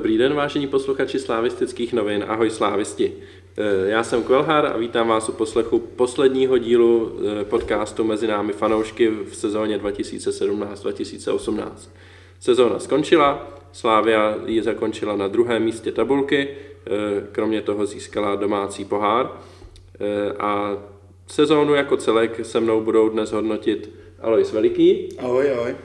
Dobrý den, vážení posluchači slávistických novin. Ahoj slávisti. Eh, Já jsem Kvelhar a vítám vás u poslechu posledního dílu eh, podcastu Mezi námi fanoušky v sezóně 2017-2018. Sezóna skončila, Slávia ji zakončila na druhém místě tabulky, eh, kromě toho získala domácí pohár a sezónu jako celek se mnou budou dnes hodnotit Alois Veliký, Ahoj, ahoj.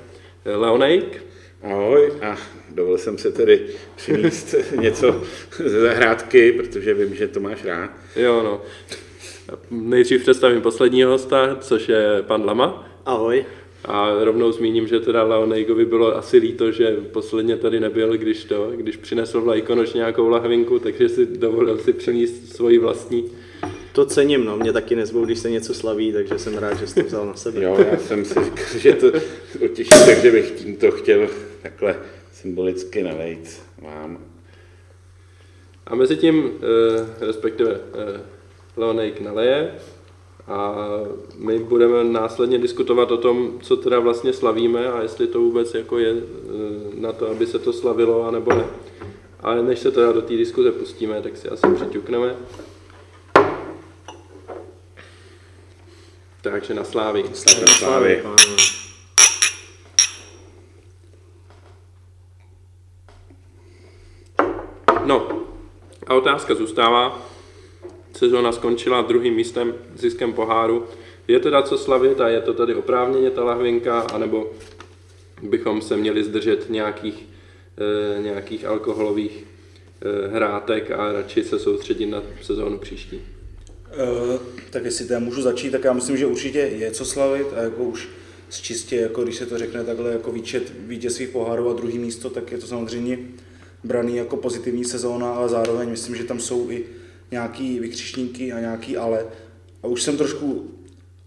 Leonejk, Ahoj a dovolil jsem se tedy přinést něco ze zahrádky, protože vím, že to máš rád. Jo, no. Nejdřív představím posledního hosta, což je pan Lama. Ahoj. A rovnou zmíním, že teda Leonejkovi bylo asi líto, že posledně tady nebyl, když to, když přinesl vlajkonož nějakou lahvinku, takže si dovolil si přenést svoji vlastní. To cením, no, mě taky nezvou, když se něco slaví, takže jsem rád, že jsi to vzal na sebe. Jo, já jsem si říkal, že to potěší, takže bych tímto chtěl takhle symbolicky nalejt vám. A mezi tím, eh, respektive eh, Leonejk naleje a my budeme následně diskutovat o tom, co teda vlastně slavíme a jestli to vůbec jako je eh, na to, aby se to slavilo, anebo ne. Ale než se teda do té diskuze pustíme, tak si asi přiťukneme. Takže na slávy. Na slávy. No, a otázka zůstává. Sezóna skončila druhým místem ziskem poháru. Je teda co slavit a je to tady oprávněně ta lahvinka, anebo bychom se měli zdržet nějakých, e, nějakých alkoholových e, hrátek a radši se soustředit na sezónu příští. Uh, tak jestli teda můžu začít, tak já myslím, že určitě je co slavit a jako už z čistě, jako když se to řekne takhle jako výčet vítězství poháru a druhý místo, tak je to samozřejmě braný jako pozitivní sezóna, ale zároveň myslím, že tam jsou i nějaký vykřičníky a nějaký ale. A už jsem trošku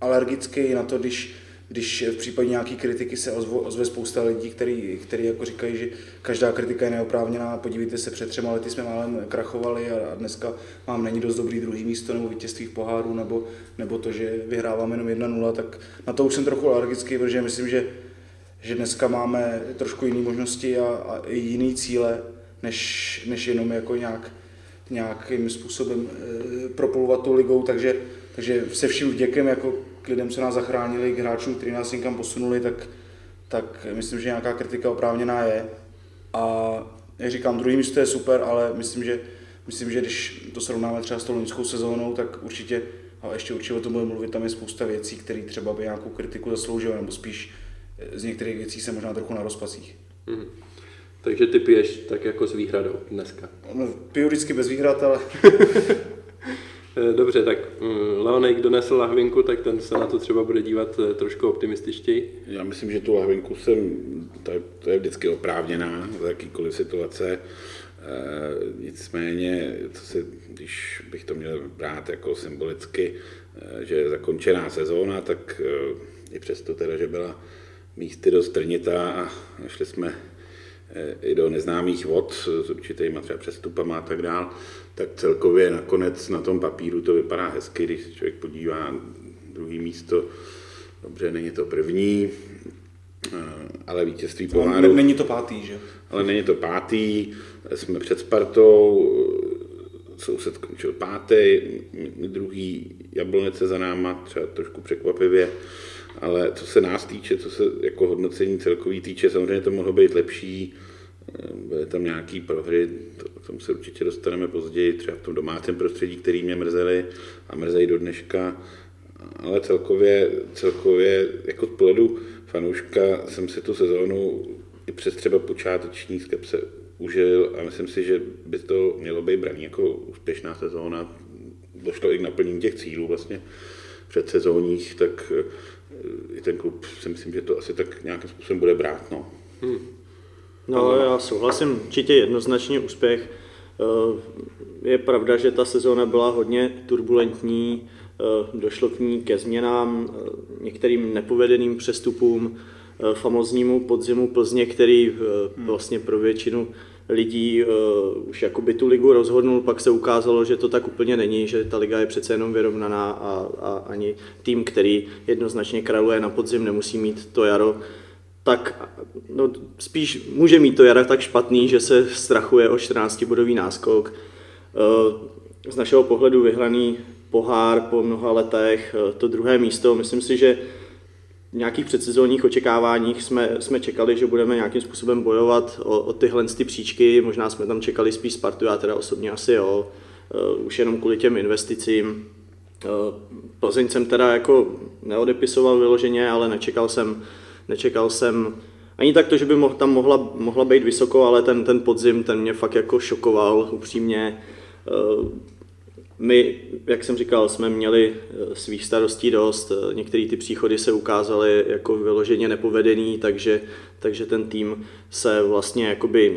alergický na to, když, když v případě nějaký kritiky se ozve, ozve spousta lidí, který, který jako říkají, že každá kritika je neoprávněná. Podívejte se, před třema lety jsme málem krachovali a, dneska mám není dost dobrý druhý místo nebo vítězství v poháru nebo, nebo to, že vyhráváme jenom 1-0, tak na to už jsem trochu alergický, protože myslím, že, že dneska máme trošku jiné možnosti a, a i jiný cíle, než, než jenom jako nějak, nějakým způsobem e, propulovat tou ligou, takže, takže se vším vděkem jako k lidem, co nás zachránili, k hráčům, kteří nás někam posunuli, tak, tak myslím, že nějaká kritika oprávněná je. A jak říkám, druhý místo je super, ale myslím, že, myslím, že když to srovnáme třeba s tou loňskou sezónou, tak určitě, a ještě určitě o tom budeme mluvit, tam je spousta věcí, které třeba by nějakou kritiku zasloužily, nebo spíš z některých věcí jsem možná trochu na rozpacích. Mhm. Takže ty piješ tak jako s výhradou dneska. No, piju vždycky bez výhrad, ale Eh, Dobře, tak mm, Leonek donesl lahvinku, tak ten se na to třeba bude dívat eh, trošku optimističtěji. Já myslím, že tu lahvinku jsem, to je, to je vždycky oprávněná za jakýkoliv situace. E, nicméně, co se, když bych to měl brát jako symbolicky, e, že je zakončená sezóna, tak e, i přesto teda, že byla místy dost trnitá a šli jsme i do neznámých vod s určitýma třeba přestupama a tak dál, tak celkově nakonec na tom papíru to vypadá hezky, když se člověk podívá druhý místo, dobře, není to první, eh, ale vítězství poháru, není to pátý, že? ale není to pátý, jsme před Spartou, soused skončil pátý, druhý Jablonece za náma, třeba trošku překvapivě, ale co se nás týče, co se jako hodnocení celkový týče, samozřejmě to mohlo být lepší, byly tam nějaký prohry, to, k tomu se určitě dostaneme později, třeba v tom domácím prostředí, který mě mrzeli a mrzejí do dneška, ale celkově, celkově jako z pohledu fanouška jsem si tu sezónu i přes třeba počáteční skepse užil a myslím si, že by to mělo být braný jako úspěšná sezóna. Došlo i k naplnění těch cílů vlastně předsezónních, tak eh, i ten klub si myslím, že to asi tak nějakým způsobem bude brát. No. No, já souhlasím, určitě jednoznačně úspěch. Eh, Je pravda, že ta sezóna byla hodně turbulentní, eh, došlo v ní ke změnám, eh, některým nepovedeným přestupům, famoznímu podzimu Plzně, který vlastně pro většinu lidí už jakoby tu ligu rozhodnul, pak se ukázalo, že to tak úplně není, že ta liga je přece jenom vyrovnaná a, a ani tým, který jednoznačně kraluje na podzim, nemusí mít to jaro tak no, spíš může mít to jara tak špatný, že se strachuje o 14-bodový náskok. Z našeho pohledu vyhraný pohár po mnoha letech, to druhé místo, myslím si, že nějakých předsezónních očekáváních jsme, jsme čekali, že budeme nějakým způsobem bojovat o, o tyhle ty příčky, možná jsme tam čekali spíš Spartu, já teda osobně asi jo, uh, už jenom kvůli těm investicím. Uh, Plzeň jsem teda jako neodepisoval vyloženě, ale nečekal jsem, nečekal jsem ani tak to, že by moh, tam mohla, mohla být vysoko, ale ten, ten podzim, ten mě fakt jako šokoval upřímně. My, jak jsem říkal, jsme měli eh, svých starostí dost, eh, některé ty příchody se ukázaly jako vyloženě nepovedený, takže, takže ten tým se vlastně jakoby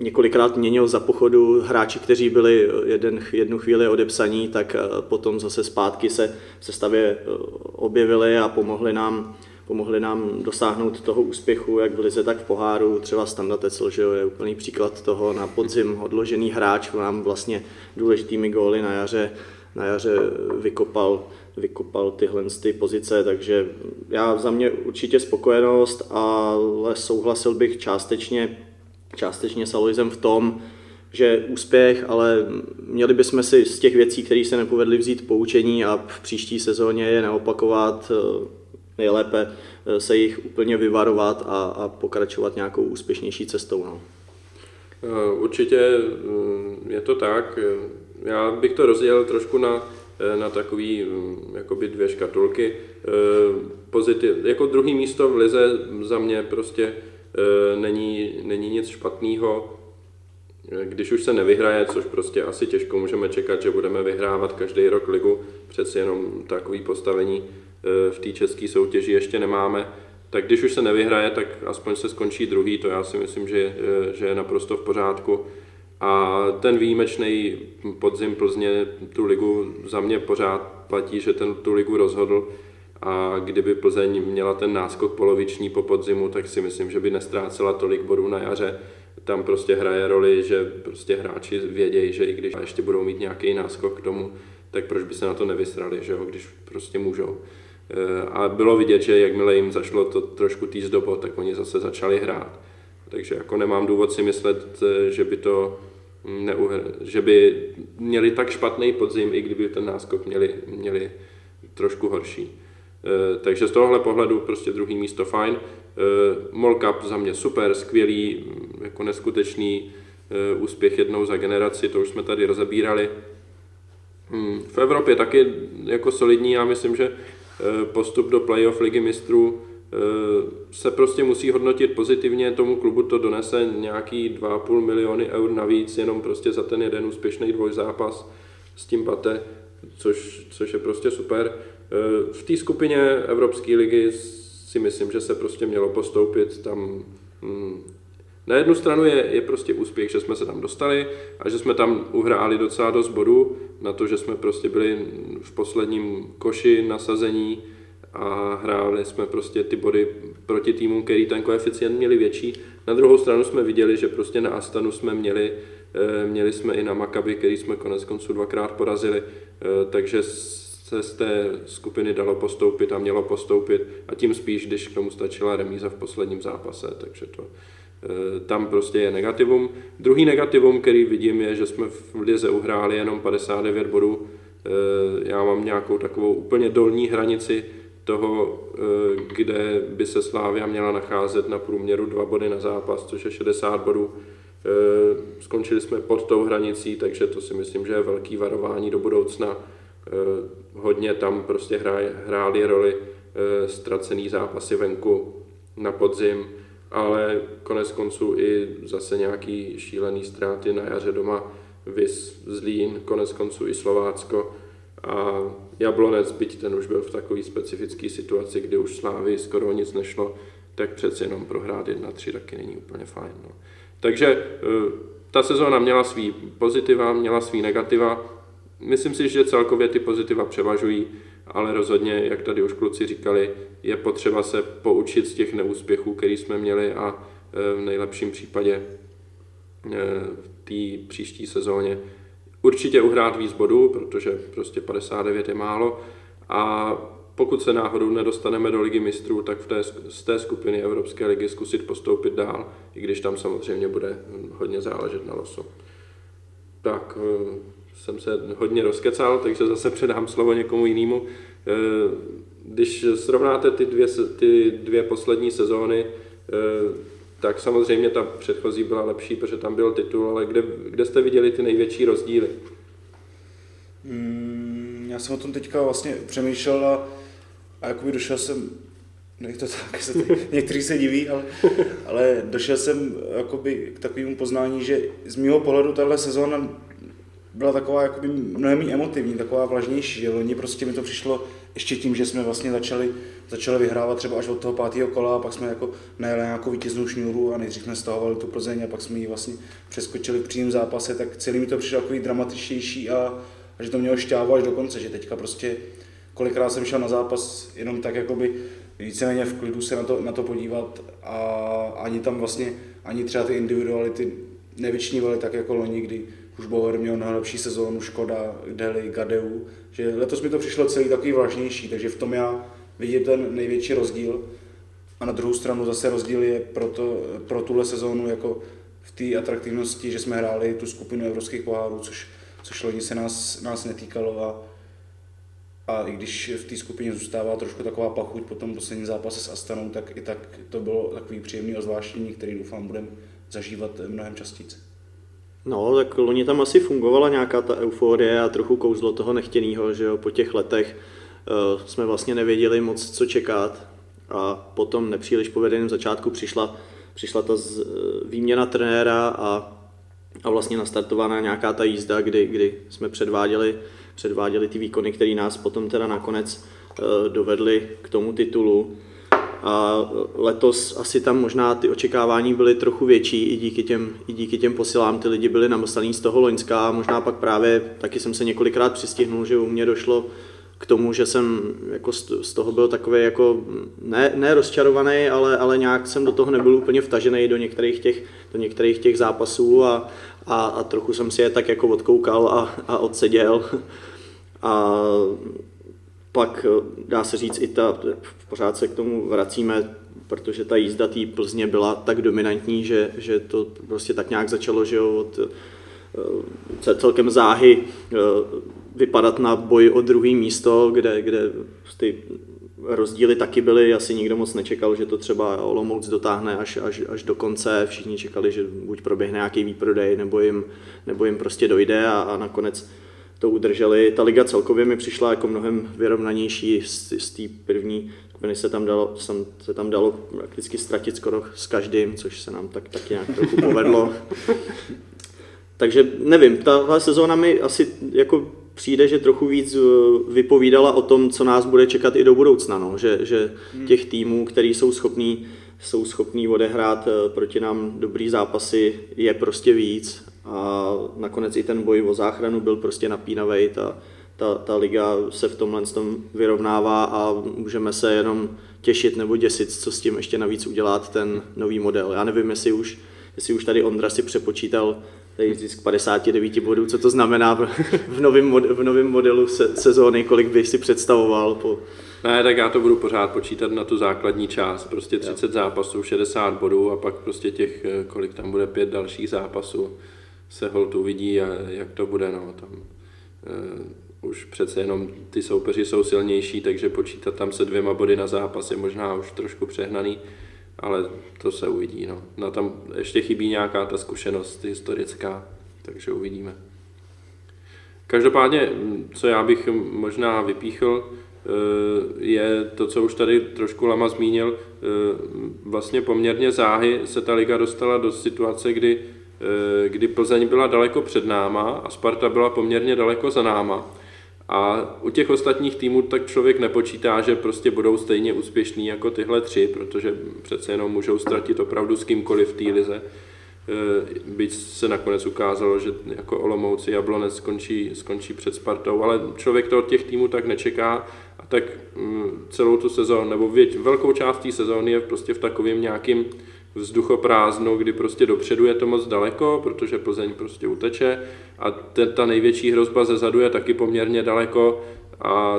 několikrát měnil za pochodu. Hráči, kteří byli jeden, jednu chvíli odepsaní, tak eh, potom zase zpátky se v sestavě objevili a pomohli nám pomohli nám dosáhnout toho úspěchu, jak v lize, tak v poháru. Třeba Standa Tecel, že je úplný příklad toho na podzim odložený hráč, nám vlastně důležitými góly na jaře, na jaře vykopal, vykopal tyhle ty pozice, takže já za mě určitě spokojenost, ale souhlasil bych částečně, částečně s Aloisem v tom, že úspěch, ale měli bychom si z těch věcí, které se nepovedly vzít poučení a v příští sezóně je neopakovat nejlépe eh, se jich úplně vyvarovat a, a pokračovat nějakou úspěšnější cestou. No. Eh, určitě mm, je to tak. Já bych to rozdělil trošku na, eh, na takový mm, jakoby dvě škatulky. Pozitiv, jako druhý místo v lize za mě prostě není, není nic špatného. Když už se nevyhraje, což prostě asi těžko můžeme čekat, že budeme vyhrávat každý rok ligu, přeci jenom takový postavení v té české soutěži ještě nemáme, tak když už se nevyhraje, tak aspoň se skončí druhý, to já si myslím, že, že je naprosto v pořádku. A ten výjimečný podzim Plzně tu ligu za mě pořád platí, že ten tu ligu rozhodl a kdyby Plzeň měla ten náskok poloviční po podzimu, tak si myslím, že by nestrácela tolik bodů na jaře. Tam prostě hraje roli, že prostě hráči vědějí, že i když ještě budou mít nějaký náskok k tomu, tak proč by se na to nevysrali, že jo, když prostě můžou. Eh, a bylo vidět, že jakmile jim zašlo to trošku týz do tak oni zase začali hrát. Takže jako nemám důvod si myslet, eh, že by to neuhr, že by měli tak špatný podzim, i kdyby ten náskok měli, měli trošku horší. Eh, takže z tohohle pohledu prostě druhý místo fajn. Mall Cup za mě super, skvělý, jako neskutečný úspěch jednou za generaci, to už jsme tady rozebírali. Hmm, v Evropě taky jako solidní, já myslím, že postup do playoff ligy mistrů eh, se prostě musí hodnotit pozitivně, tomu klubu to donese nějaký 2,5 miliony eur navíc, jenom prostě za ten jeden úspěšný dvojzápas s tím Bate, což, což je prostě super. Eh, v té skupině Evropské ligy si myslím, že se prostě mělo postoupit tam hm, na jednu stranu je, je prostě úspěch, že jsme se tam dostali a že jsme tam uhráli docela dost bodů na to, že jsme prostě byli v posledním koši nasazení a hráli jsme prostě ty body proti týmům, který ten koeficient měli větší. Na druhou stranu jsme viděli, že prostě na Astanu jsme měli, eh, měli jsme i na Makaby, který jsme konec konců dvakrát porazili, eh, takže se z té skupiny dalo postoupit a mělo postoupit a tím spíš, když k tomu stačila remíza v posledním zápase, takže to, tam prostě je negativum. Druhý negativum, který vidím, je, že jsme v lize uhráli jenom 59 bodů. Eh, já mám nějakou takovou úplně dolní hranici toho, eh, kde by se Slávia měla nacházet na průměru dva body na zápas, což je 60 bodů. Skončili jsme pod tou hranicí, takže to si myslím, že je velký varování do budoucna. Hodně tam prostě hráli roli ztracený zápasy venku na podzim, ale konec konců i zase nějaký šílený ztráty na jaře doma, Vys, Zlín, konec konců i Slovácko a Jablonec, byť ten už byl v takové specifické situaci, kdy už Slávy skoro nic nešlo, tak přece jenom prohrát 1-3 taky není úplně fajn. No. Takže eh, ta sezóna měla svý pozitiva, měla svý negativa. Myslím si, že celkově ty pozitiva převažují ale rozhodně, jak tady už kluci říkali, je potřeba se poučit z těch neúspěchů, který jsme měli a e, v nejlepším případě e, v té příští sezóně určitě uhrát víc bodů, protože prostě 59 je málo a pokud se náhodou nedostaneme do ligy mistrů, tak v té, z té skupiny Evropské ligy zkusit postoupit dál, i když tam samozřejmě bude hodně záležet na losu. Tak, eh, jsem se hodně rozkecal, takže zase předám slovo někomu jinému. Eh, když srovnáte ty dvě, ty dvě poslední sezóny, eh, tak samozřejmě ta předchozí byla lepší, protože tam byl titul, ale kde, kde jste viděli ty největší rozdíly? Mm, já jsem o tom teďka vlastně přemýšlel a, a jakoby došel jsem, ne to tak, se někteří se diví, ale, ale došel jsem jakoby k takovému poznání, že z mého pohledu tahle sezóna byla taková jakoby mnohem méně emotivní, taková vlažnější, že loni prostě mi to přišlo ještě tím, že jsme vlastně začali, začali vyhrávat třeba až od toho pátého kola a pak jsme jako najeli nějakou vítěznou šňůru a nejdřív jsme stahovali tu Plzeň a pak jsme ji vlastně přeskočili v přímém zápase, tak celý mi to přišlo takový dramatičtější a, a že to mělo šťávu až do konce, že teďka prostě kolikrát jsem šel na zápas jenom tak jakoby víceméně v klidu se na to, na to podívat a ani tam vlastně, ani třeba ty individuality nevyčnívaly tak jako loni, kdy už Bauer měl nejlepší sezónu, Škoda, Deli, Gadeu, že letos mi to přišlo celý takový vlažnější, takže v tom já vidím ten největší rozdíl. A na druhou stranu zase rozdíl je pro, to, pro tuhle sezónu jako v té atraktivnosti, že jsme hráli tu skupinu evropských pohárů, což, což loni se nás, nás netýkalo a, a i když v té skupině zůstává trošku taková pachuť po tom posledním zápase s Astanou, tak i tak to bylo takový příjemný ozvláštění, který doufám budeme zažívat mnohem častěji. No, tak loni tam asi fungovala nějaká ta euforie a trochu kouzlo toho nechtěného, že jo, po těch letech uh, jsme vlastně nevěděli moc, co čekat a potom nepříliš povedeným začátku přišla, přišla ta z, uh, výměna trenéra a, a vlastně nastartovaná nějaká ta jízda, kdy, kdy jsme předváděli, předváděli ty výkony, které nás potom teda nakonec uh, dovedly k tomu titulu. A letos asi tam možná ty očekávání byly trochu větší i díky těm, i díky těm posilám. Ty lidi byli namyslení z toho Loňska a možná pak právě taky jsem se několikrát přistihnul, že u mě došlo k tomu, že jsem jako z toho byl takový jako ne, ne rozčarovaný, ale, ale nějak jsem do toho nebyl úplně vtažený do některých těch, do některých těch zápasů a, a, a trochu jsem si je tak jako odkoukal a, a odseděl. A pak eh, dá se říct i ta, pořád se k tomu vracíme, protože ta jízda té Plzně byla tak dominantní, že, že to prostě tak nějak začalo, že jo, od eh, celkem záhy eh, vypadat na boj o druhý místo, kde, kde ty rozdíly taky byly, asi nikdo moc nečekal, že to třeba Olomouc dotáhne až, až, až do konce, všichni čekali, že buď proběhne nějaký výprodej, nebo jim, nebo jim prostě dojde a, a nakonec to udrželi. Ta liga celkově mi přišla jako mnohem vyrovnanější z, z té první skupiny se tam dalo, jsem, se tam dalo prakticky ztratit skoro s každým, což se nám tak, taky nějak trochu povedlo. Takže nevím, tahle sezóna mi asi jako přijde, že trochu víc eh, vypovídala o tom, co nás bude čekat i do budoucna, no. že, že hmm. těch týmů, který jsou schopní jsou schopní odehrát eh, proti nám dobrý zápasy, je prostě víc a nakonec i ten boj o záchranu byl prostě napínavý. Ta, ta, ta liga se v tomhle tom vyrovnává a můžeme se jenom těšit nebo děsit, co s tím ještě navíc udělat ten nový model. Já nevím, jestli už, jestli už tady Ondra si přepočítal tady zisk 59 bodů, co to znamená v novém, v novém modelu se, sezóny, kolik bych si představoval po, ne, tak já to budu pořád počítat na tu základní část, prostě 30 jo. zápasů, 60 bodů a pak prostě těch, eh, kolik tam bude, pět dalších zápasů se hold uvidí a jak to bude, no, tam uh, už přece jenom ty soupeři jsou silnější, takže počítat tam se dvěma body na zápas je možná už trošku přehnaný, ale to se uvidí, no. no tam ještě chybí nějaká ta zkušenost historická, takže uvidíme. Každopádně, co já bych možná vypíchl, Eh, je to, co už tady trošku Lama zmínil, eh, vlastně poměrně záhy se ta liga dostala do situace, kdy, kdy Plzeň byla daleko před náma a Sparta byla poměrně daleko za náma. A u těch ostatních týmů tak člověk nepočítá, že prostě budou stejně úspěšní jako tyhle tři, protože přece jenom můžou ztratit opravdu s kýmkoliv v té lize. Byť se nakonec ukázalo, že jako Olomouci Jablonec skončí, skončí před Spartou, ale člověk to od těch týmů tak nečeká tak mm, celou tu sezónu, nebo věť, velkou část té sezóny je prostě v takovém nějakým vzduchoprázdnu, kdy prostě dopředu je to moc daleko, protože Plzeň prostě uteče a ten, ta největší hrozba ze zadu je taky poměrně daleko a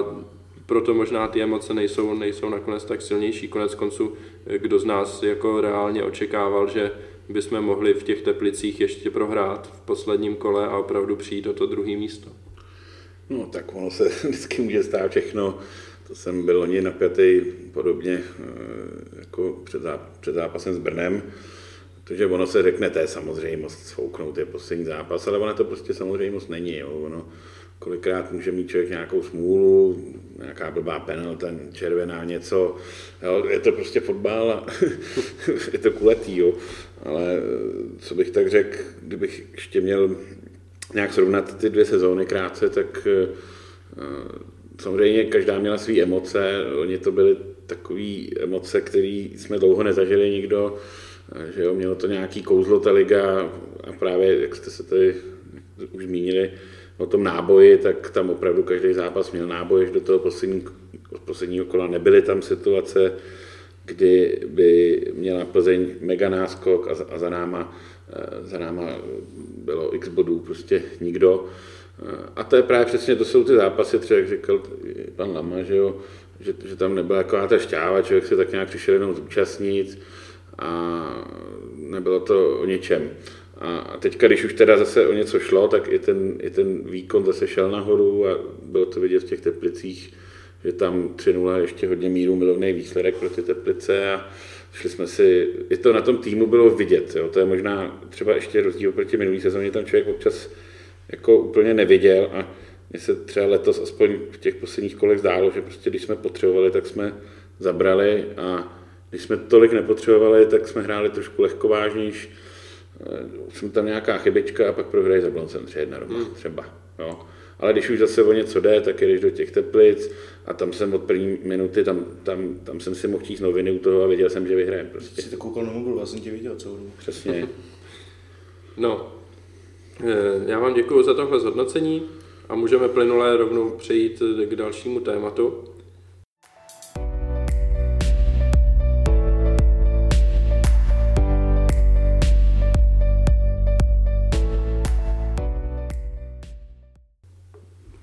proto možná ty emoce nejsou, nejsou nakonec tak silnější. Konec konců, kdo z nás jako reálně očekával, že bychom mohli v těch teplicích ještě prohrát v posledním kole a opravdu přijít o to druhé místo. No tak ono se vždycky může stát všechno. To jsem byl loni napjatý podobně eh, jako před, před zápasem s Brnem. Protože ono se řekne, to je samozřejmost, svouknout je poslední zápas, ale ono to prostě samozřejmost není. Jo. Ono, kolikrát může mít člověk nějakou smůlu, nějaká blbá penalta, červená něco, jo, je to prostě fotbal a je to kuletý, jo. ale co bych tak řekl, kdybych ještě měl nějak srovnat ty dvě sezóny krátce, tak eh, samozřejmě každá měla své emoce, oni to byly takové emoce, které jsme dlouho nezažili nikdo, že jo, mělo to nějaký kouzlo ta liga a právě, jak jste se tady už zmínili, o tom náboji, tak tam opravdu každý zápas měl náboj do toho poslední, posledního kola. Nebyly tam situace, kdy by měla Plzeň mega náskok a za, a za náma, eh, za náma bylo x bodů, prostě nikdo. Eh, a to je právě přesně, to jsou ty zápasy, třeba jak říkal pan Lama, že, jo, že, že tam nebyla taková ta šťáva, člověk se tak nějak přišel jenom zúčastnit a nebylo to o ničem. A teďka, když už teda zase o něco šlo, tak i ten, i ten výkon zase šel nahoru a bylo to vidět v těch teplicích, že tam 3-0 ještě hodně míru milovný výsledek pro ty teplice a šli jsme si, i to na tom týmu bylo vidět, jo? to je možná třeba ještě rozdíl proti minulý sezóně, tam člověk občas jako úplně neviděl a mně se třeba letos aspoň v těch posledních kolech zdálo, že prostě když jsme potřebovali, tak jsme zabrali a když jsme tolik nepotřebovali, tak jsme hráli trošku lehkovážnější jsem tam nějaká chybička a pak prohrají za Bloncem 3-1 doma, hmm. třeba. Jo. Ale když už zase o něco jde, tak jdeš do těch teplic a tam jsem od první minuty, tam, tam, tam jsem si mohl číst noviny u toho a věděl jsem, že vyhrajem. Prostě. Jsi to koukal na mobil, já jsem tě viděl celou dobu. Přesně. no, eh, já vám děkuji za tohle zhodnocení a můžeme plynule rovnou přejít k dalšímu tématu.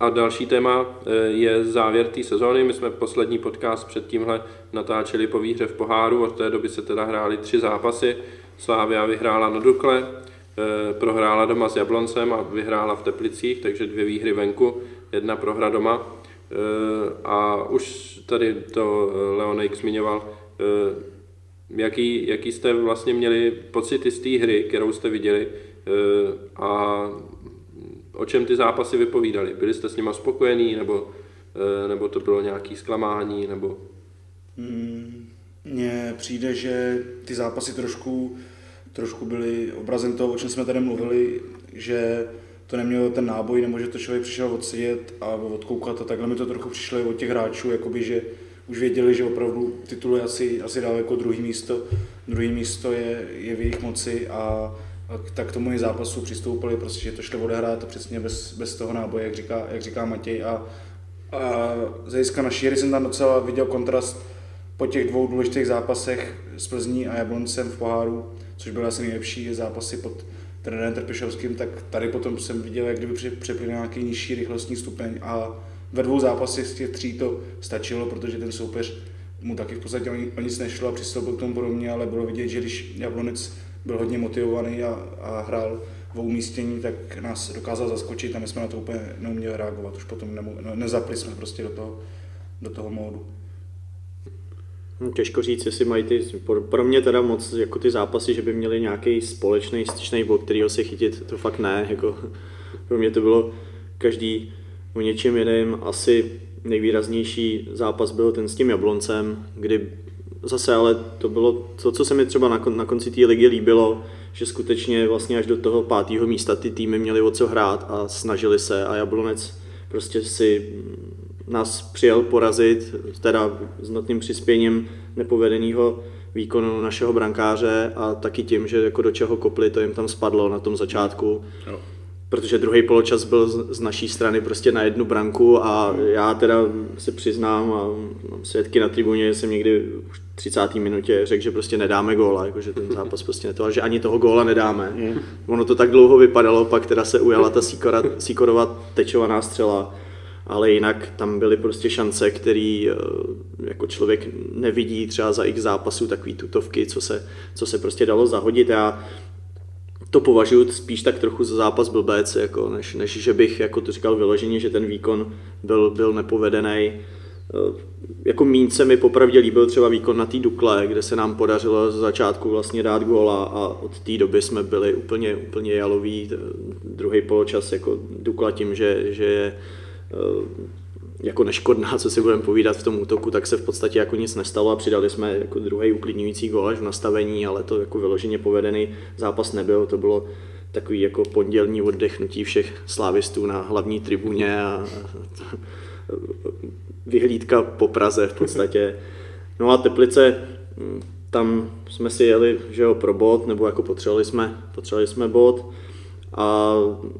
A další téma eh, je závěr té sezóny. My jsme poslední podcast před tímhle natáčeli po výhře v poháru. Od té doby se teda hrály tři zápasy. Slávia vyhrála na Dukle, prohrála doma s Jabloncem a vyhrála v Teplicích, takže dvě výhry venku, jedna prohra doma. Eh, a už tady to Leonek zmiňoval, jaký, jaký jste vlastně měli pocity z té hry, kterou jste viděli a o čem ty zápasy vypovídaly? Byli jste s nima spokojení, nebo, eh, nebo to bylo nějaké zklamání, nebo... Mně hmm, přijde, že ty zápasy trošku, trošku byly obrazem toho, o čem jsme tady mluvili, že to nemělo ten náboj, nebo že to člověk přišel odsedět a odkoukat a takhle mi to trochu přišlo od těch hráčů, jakoby, že už věděli, že opravdu titul je asi, asi dál jako druhý místo, druhý místo je, je v jejich moci a tak k tomu i zápasu přistoupili, prostě, že to šlo odehrát přesně bez, bez toho náboje, jak říká, jak říká Matěj. A, a z hlediska naší hry jsem tam docela viděl kontrast po těch dvou důležitých zápasech s Plzní a Jabloncem v poháru, což byly asi nejlepší zápasy pod trenérem Trpišovským, tak tady potom jsem viděl, jak kdyby přepli nějaký nižší rychlostní stupeň a ve dvou zápasech z těch tří to stačilo, protože ten soupeř mu taky v podstatě o nic nešlo a přistoupil k tomu podobně, ale bylo vidět, že když Jablonec byl hodně motivovaný a, a hrál v umístění, tak nás dokázal zaskočit a my jsme na to úplně neuměli reagovat. Už potom ne, nezapli jsme prostě do toho, do toho módu. No, těžko říct, jestli mají ty, pro mě teda moc jako ty zápasy, že by měli nějaký společný styčný bod, kterýho se chytit, to fakt ne. Jako, pro mě to bylo každý o něčem jiném. Asi nejvýraznější zápas byl ten s tím Jabloncem, kdy zase ale to bylo to, co se mi třeba na, kon, na konci té ligy líbilo, že skutečně vlastně až do toho pátého místa ty týmy měly o co hrát a snažili se a Jablonec prostě si nás přijel porazit, teda s notným přispěním nepovedeného výkonu našeho brankáře a taky tím, že jako do čeho kopli, to jim tam spadlo na tom začátku. Jo protože druhý poločas byl z, naší strany prostě na jednu branku a já teda se přiznám a mám svědky na tribuně, jsem někdy v 30. minutě řekl, že prostě nedáme góla, jako že ten zápas prostě ne to, že ani toho góla nedáme. Ono to tak dlouho vypadalo, pak teda se ujala ta síkora, síkorová tečovaná střela ale jinak tam byly prostě šance, které eh, jako člověk nevidí třeba za x zápasů, takový tutovky, co se, co se prostě dalo zahodit. Já to považuji spíš tak trochu za zápas blbec, jako než, než že bych jako to říkal vyloženě, že ten výkon byl, byl nepovedený. Eh, jako míň se mi popravdě líbil třeba výkon na té Dukle, kde se nám podařilo z začátku vlastně dát góla a od té doby jsme byli úplně, úplně jaloví. Druhý poločas jako Dukla tím, že, že je eh, jako neškodná, co si budeme povídat v tom útoku, tak se v podstatě jako nic nestalo a přidali jsme jako druhý uklidňující gól až v nastavení, ale to jako vyloženě povedený zápas nebyl, to bylo takový jako pondělní oddechnutí všech slávistů na hlavní tribuně a vyhlídka po Praze v podstatě. No a Teplice, mm, tam jsme si jeli, že jo, pro bod, nebo jako potřebovali jsme, potřebovali jsme bod a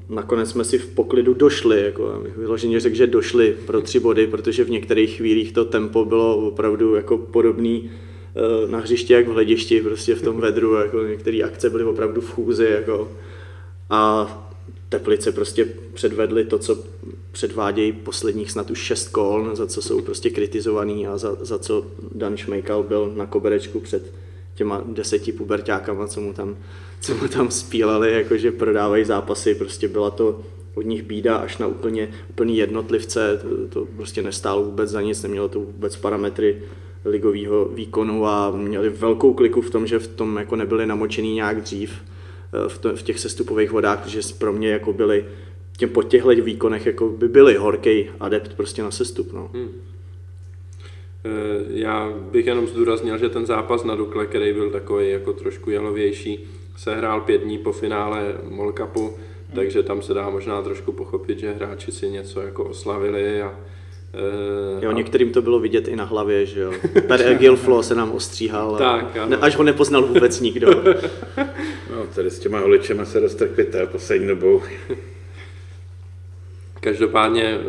nakonec jsme si v poklidu došli, jako vyloženě řekl, že došli pro tři body, protože v některých chvílích to tempo bylo opravdu jako podobný eh, na hřišti jak v hledišti, prostě v tom vedru, jako některé akce byly opravdu v chůzi, jako. A Teplice prostě předvedli to, co předvádějí posledních snad už šest kol, za co jsou prostě kritizovaný a za, za co Dan Šmejkal byl na koberečku před těma deseti pubertákama, co mu tam, co mu tam spílali, jakože prodávají zápasy, prostě byla to od nich bída až na úplně, úplný jednotlivce, to, to prostě nestálo vůbec za nic, nemělo to vůbec parametry ligového výkonu a měli velkou kliku v tom, že v tom jako nebyli namočený nějak dřív eh, v, to, v těch sestupových vodách, protože pro mě jako byli těm po těchto výkonech jako by byli horký adept prostě na sestup. No. Hmm. Eh, já bych jenom zdůraznil, že ten zápas na Dukle, který byl takový jako trošku jalovější, se hrál pět dní po finále Mall Cupu, hmm. takže tam se dá možná trošku pochopit, že hráči si něco jako oslavili a Uh, jo, a... některým to bylo vidět i na hlavě, že jo. Per Gilflo se nám ostříhal, tak, ano. až ho nepoznal vůbec nikdo. no, tady s těma holičema se roztrkvěte poslední dobou. Každopádně eh,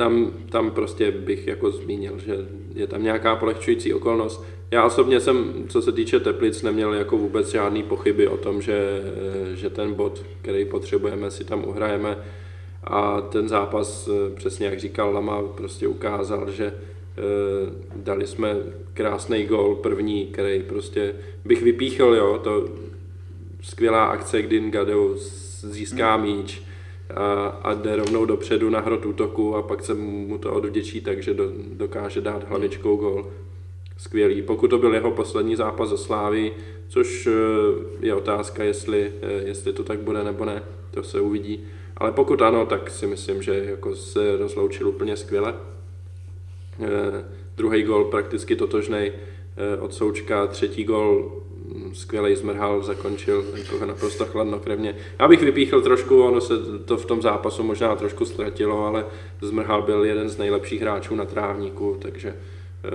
tam, tam prostě bych jako zmínil, že je tam nějaká polehčující okolnost. Já osobně jsem, co se týče Teplic, neměl jako vůbec žádný pochyby o tom, že, eh, že ten bod, který potřebujeme, si tam uhrajeme. A ten zápas, eh, přesně jak říkal Lama, prostě ukázal, že dali jsme krásný gol první, který prostě bych vypíchl, jo, to skvělá akce, kdy Ngado získá míč, a, a jde rovnou dopředu na hrot útoku a pak se mu to odvděčí tak, že do, dokáže dát hlavičkou gol. Skvělý. Pokud to byl jeho poslední zápas za Slávy, což eh, je otázka, jestli, eh, jestli to tak bude nebo ne, to se uvidí. Ale pokud ano, tak si myslím, že jako se rozloučil úplně skvěle. Eh, druhý gol prakticky totožný od Součka, třetí gol skvělý zmrhal, zakončil jako naprosto chladnokrevně. Já bych vypíchl trošku, ono se to v tom zápasu možná trošku ztratilo, ale zmrhal byl jeden z nejlepších hráčů na trávníku, takže eh,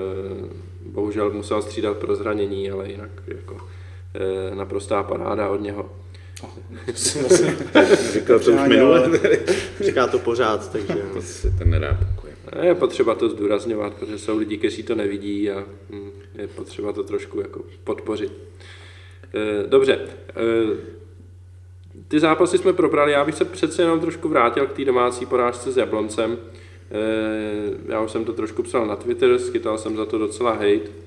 bohužel musel střídat pro zranění, ale jinak jako eh, naprostá paráda od něho. Říkal to už minule. Říká to pořád, takže... To si to nedá Je potřeba to zdůrazňovat, protože jsou lidi, kteří to nevidí a hm, je potřeba to trošku jako podpořit. Eh, dobře, eh, ty zápasy jsme probrali, já bych se přece jenom trošku vrátil k té domácí porážce s Jabloncem. Eh, já už jsem to trošku psal na Twitter, skytal jsem za to docela hate.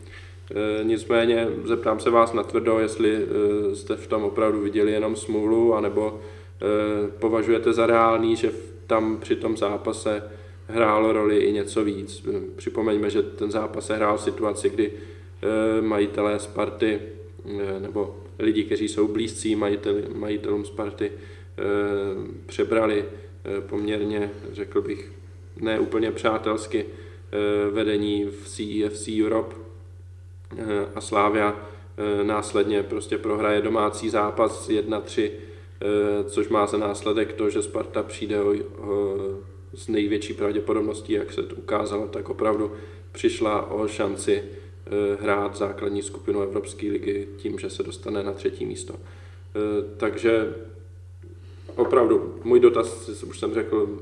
Nicméně zeptám se vás na tvrdo, jestli jste v tom opravdu viděli jenom smůlu, anebo považujete za reálný, že tam při tom zápase hrálo roli i něco víc. Připomeňme, že ten zápas se hrál v situaci, kdy majitelé Sparty nebo lidi, kteří jsou blízcí majiteli, majitelům Sparty, eh, přebrali eh, poměrně, řekl bych, ne úplně přátelsky vedení v CEFC Europe a Slávia následně prostě prohraje domácí zápas 1-3, což má za následek to, že Sparta přijde o, o, s největší pravděpodobností, jak se to ukázalo, tak opravdu přišla o šanci Eh, hrát základní skupinu Evropské ligy tím, že se dostane na třetí místo. Eh, takže opravdu, můj dotaz, už jsem řekl,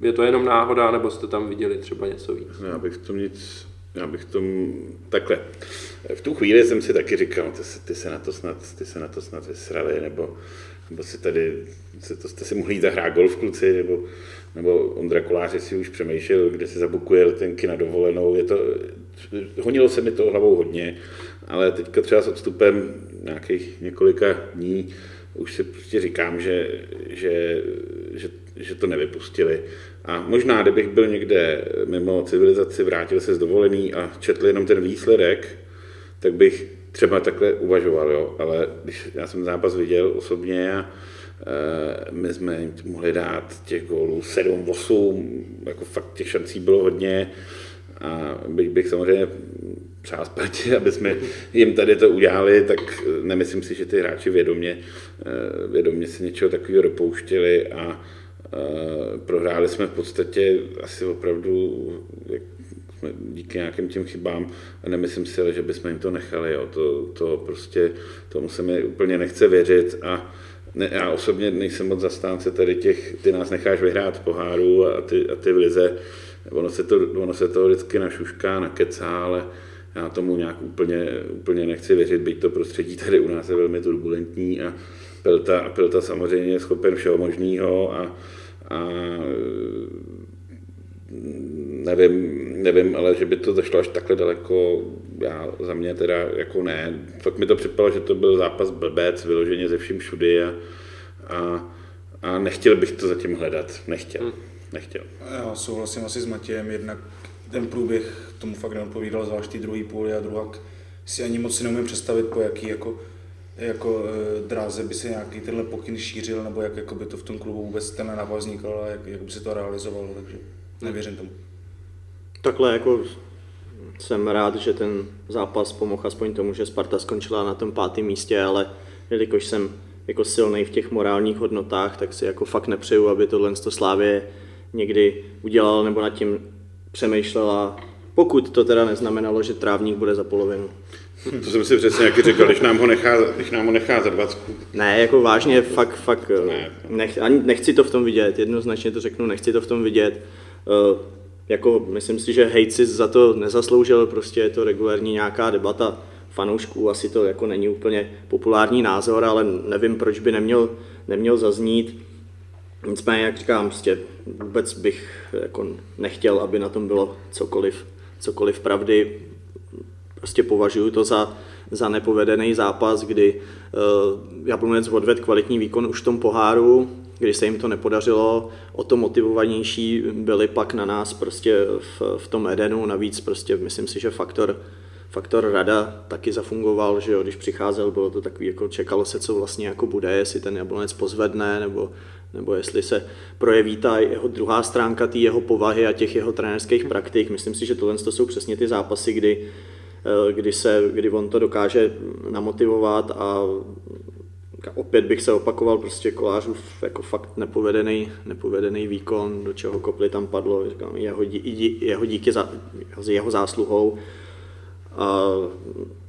je to jenom náhoda, nebo jste tam viděli třeba něco víc? Já bych to nic já bych tom takhle. V tu chvíli jsem si taky říkal, ty, ty se na to snad, ty se na to snad vysrali, nebo, nebo si tady, se to, jste si mohli jít zahrát golf kluci, nebo, nebo Ondra Koláři si už přemýšlel, kde si zabukuje letenky na dovolenou. Je to, honilo se mi to hlavou hodně, ale teďka třeba s odstupem nějakých několika dní už si prostě říkám, že, že, že, že to nevypustili. A možná, kdybych byl někde mimo civilizaci, vrátil se z dovolený a četl jenom ten výsledek, tak bych třeba takhle uvažoval, jo. ale když já jsem zápas viděl osobně a e, my jsme mohli dát těch gólů 7-8, jako fakt těch šancí bylo hodně a bych, bych samozřejmě přál Spartě, aby jsme jim tady to udělali, tak nemyslím si, že ty hráči vědomě, e, vědomě si něčeho takového dopouštěli a e, prohráli jsme v podstatě asi opravdu díky nějakým těm chybám a nemyslím si, že bychom jim to nechali. Jo. To, to prostě, tomu se mi úplně nechce věřit a ne, já osobně nejsem moc zastánce tady těch, ty nás necháš vyhrát poháru a ty, a ty v lize, ono se, to, ono se to vždycky našušká, nakecá, ale já tomu nějak úplně, úplně nechci věřit, byť to prostředí tady u nás je velmi turbulentní a Pelta, a Pelta samozřejmě je schopen všeho možného a, a nevím, nevím, ale že by to zašlo až takhle daleko, já za mě teda jako ne. Fakt mi to připadalo, že to byl zápas blbec, vyloženě ze vším všudy a, a, a nechtěl bych to zatím hledat. Nechtěl. Hmm. Nechtěl. Já souhlasím asi s Matějem, jednak ten průběh tomu fakt neodpovídal, zvlášť ty druhý půl a druhá si ani moc si neumím představit, po jaký jako, jako e, dráze by se nějaký tenhle pokyn šířil, nebo jak jako by to v tom klubu vůbec tenhle nápad vznikl a jak, jak by se to realizovalo, takže nevěřím tomu. Takhle jako jsem rád, že ten zápas pomohl aspoň tomu, že Sparta skončila na tom pátém místě, ale jelikož jsem jako silný v těch morálních hodnotách, tak si jako fakt nepřeju, aby tohle to Slávě někdy udělal nebo nad tím přemýšlela, pokud to teda neznamenalo, že trávník bude za polovinu. To jsem si přesně jaký říkal, když nám ho nechá, když nám ho nechá za 20. Ne, jako vážně, fakt, fakt, ne. Nech, ani nechci to v tom vidět, jednoznačně to řeknu, nechci to v tom vidět. Uh, jako myslím si, že Hejci za to nezasloužil, prostě je to regulární nějaká debata fanoušků, asi to jako není úplně populární názor, ale nevím, proč by neměl, neměl zaznít. Nicméně, jak říkám, prostě vůbec bych jako nechtěl, aby na tom bylo cokoliv, cokoliv pravdy. Prostě považuji to za, za nepovedený zápas, kdy uh, Jablonec odved kvalitní výkon už v tom poháru, když se jim to nepodařilo, o to motivovanější byli pak na nás prostě v, v tom Edenu, navíc prostě myslím si, že faktor, faktor rada taky zafungoval, že jo, když přicházel, bylo to takový, jako čekalo se, co vlastně jako bude, jestli ten jablonec pozvedne, nebo, nebo jestli se projeví ta jeho druhá stránka té jeho povahy a těch jeho trenérských praktik. Myslím si, že tohle to jsou přesně ty zápasy, kdy, eh, kdy, se, kdy on to dokáže namotivovat a opět bych se opakoval, prostě kolářův jako fakt nepovedený, nepovedený výkon, do čeho kopli tam padlo, říkám, jeho, dí, jeho díky za, jeho zásluhou, a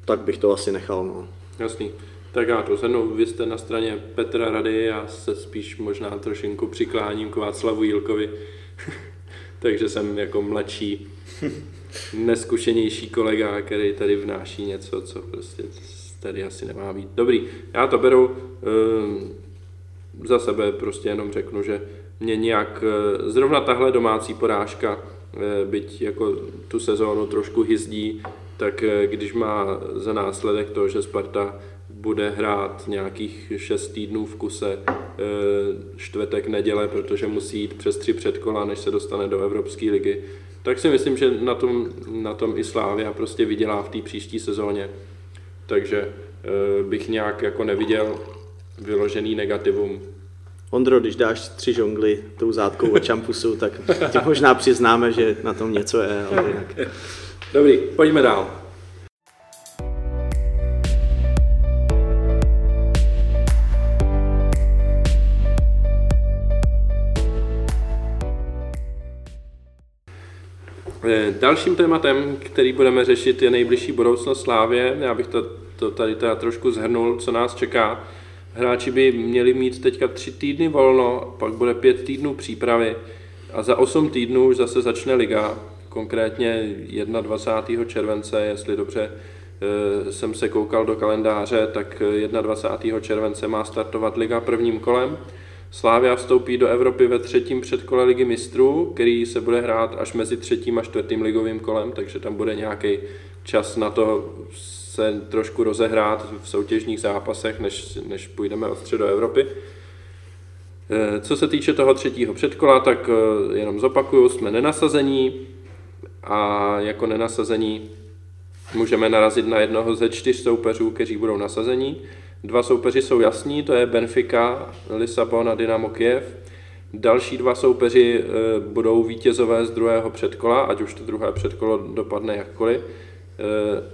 tak bych to asi nechal. No. Jasný. Tak já to zhrnu, vy jste na straně Petra Rady, já se spíš možná trošinku přikláním k Václavu Jílkovi, takže jsem jako mladší, neskušenější kolega, který tady vnáší něco, co prostě tady asi nemá být. Dobrý, já to beru ehm, za sebe, prostě jenom řeknu, že mě nějak, eh, zrovna tahle domácí porážka, eh, byť jako tu sezónu trošku hyzdí, tak eh, když má za následek to, že Sparta bude hrát nějakých šest týdnů v kuse, čtvrtek, neděle, protože musí jít přes tři předkola, než se dostane do Evropské ligy, tak si myslím, že na tom, na tom i Slávia prostě vydělá v té příští sezóně takže eh, bych nějak jako neviděl vyložený negativum. Ondro, když dáš tři žongly tou zátkou od čampusu, tak ti možná přiznáme, že na tom něco je, ale jinak. Dobrý, pojďme dál. Dalším tématem, který budeme řešit, je nejbližší budoucnost Slávě. Já bych to, to tady teda trošku zhrnul, co nás čeká. Hráči by měli mít teďka tři týdny volno, pak bude pět týdnů přípravy a za osm týdnů už zase začne liga. konkrétně 21. července, jestli dobře jsem se koukal do kalendáře, tak 21. července má startovat liga prvním kolem. Slávia vstoupí do Evropy ve třetím předkole ligy mistrů, který se bude hrát až mezi třetím a čtvrtým ligovým kolem, takže tam bude nějaký čas na to se trošku rozehrát v soutěžních zápasech, než, než půjdeme ostře do Evropy. Eh, co se týče toho třetího předkola, tak eh, jenom zopakuju, jsme nenasazení a jako nenasazení můžeme narazit na jednoho ze čtyř soupeřů, kteří budou nasazení. Dva soupeři jsou jasní, to je Benfica, Lisabon a Dynamo Kiev. Další dva soupeři eh, budou vítězové z druhého předkola, ať už to druhé předkolo dopadne jakkoliv. Eh,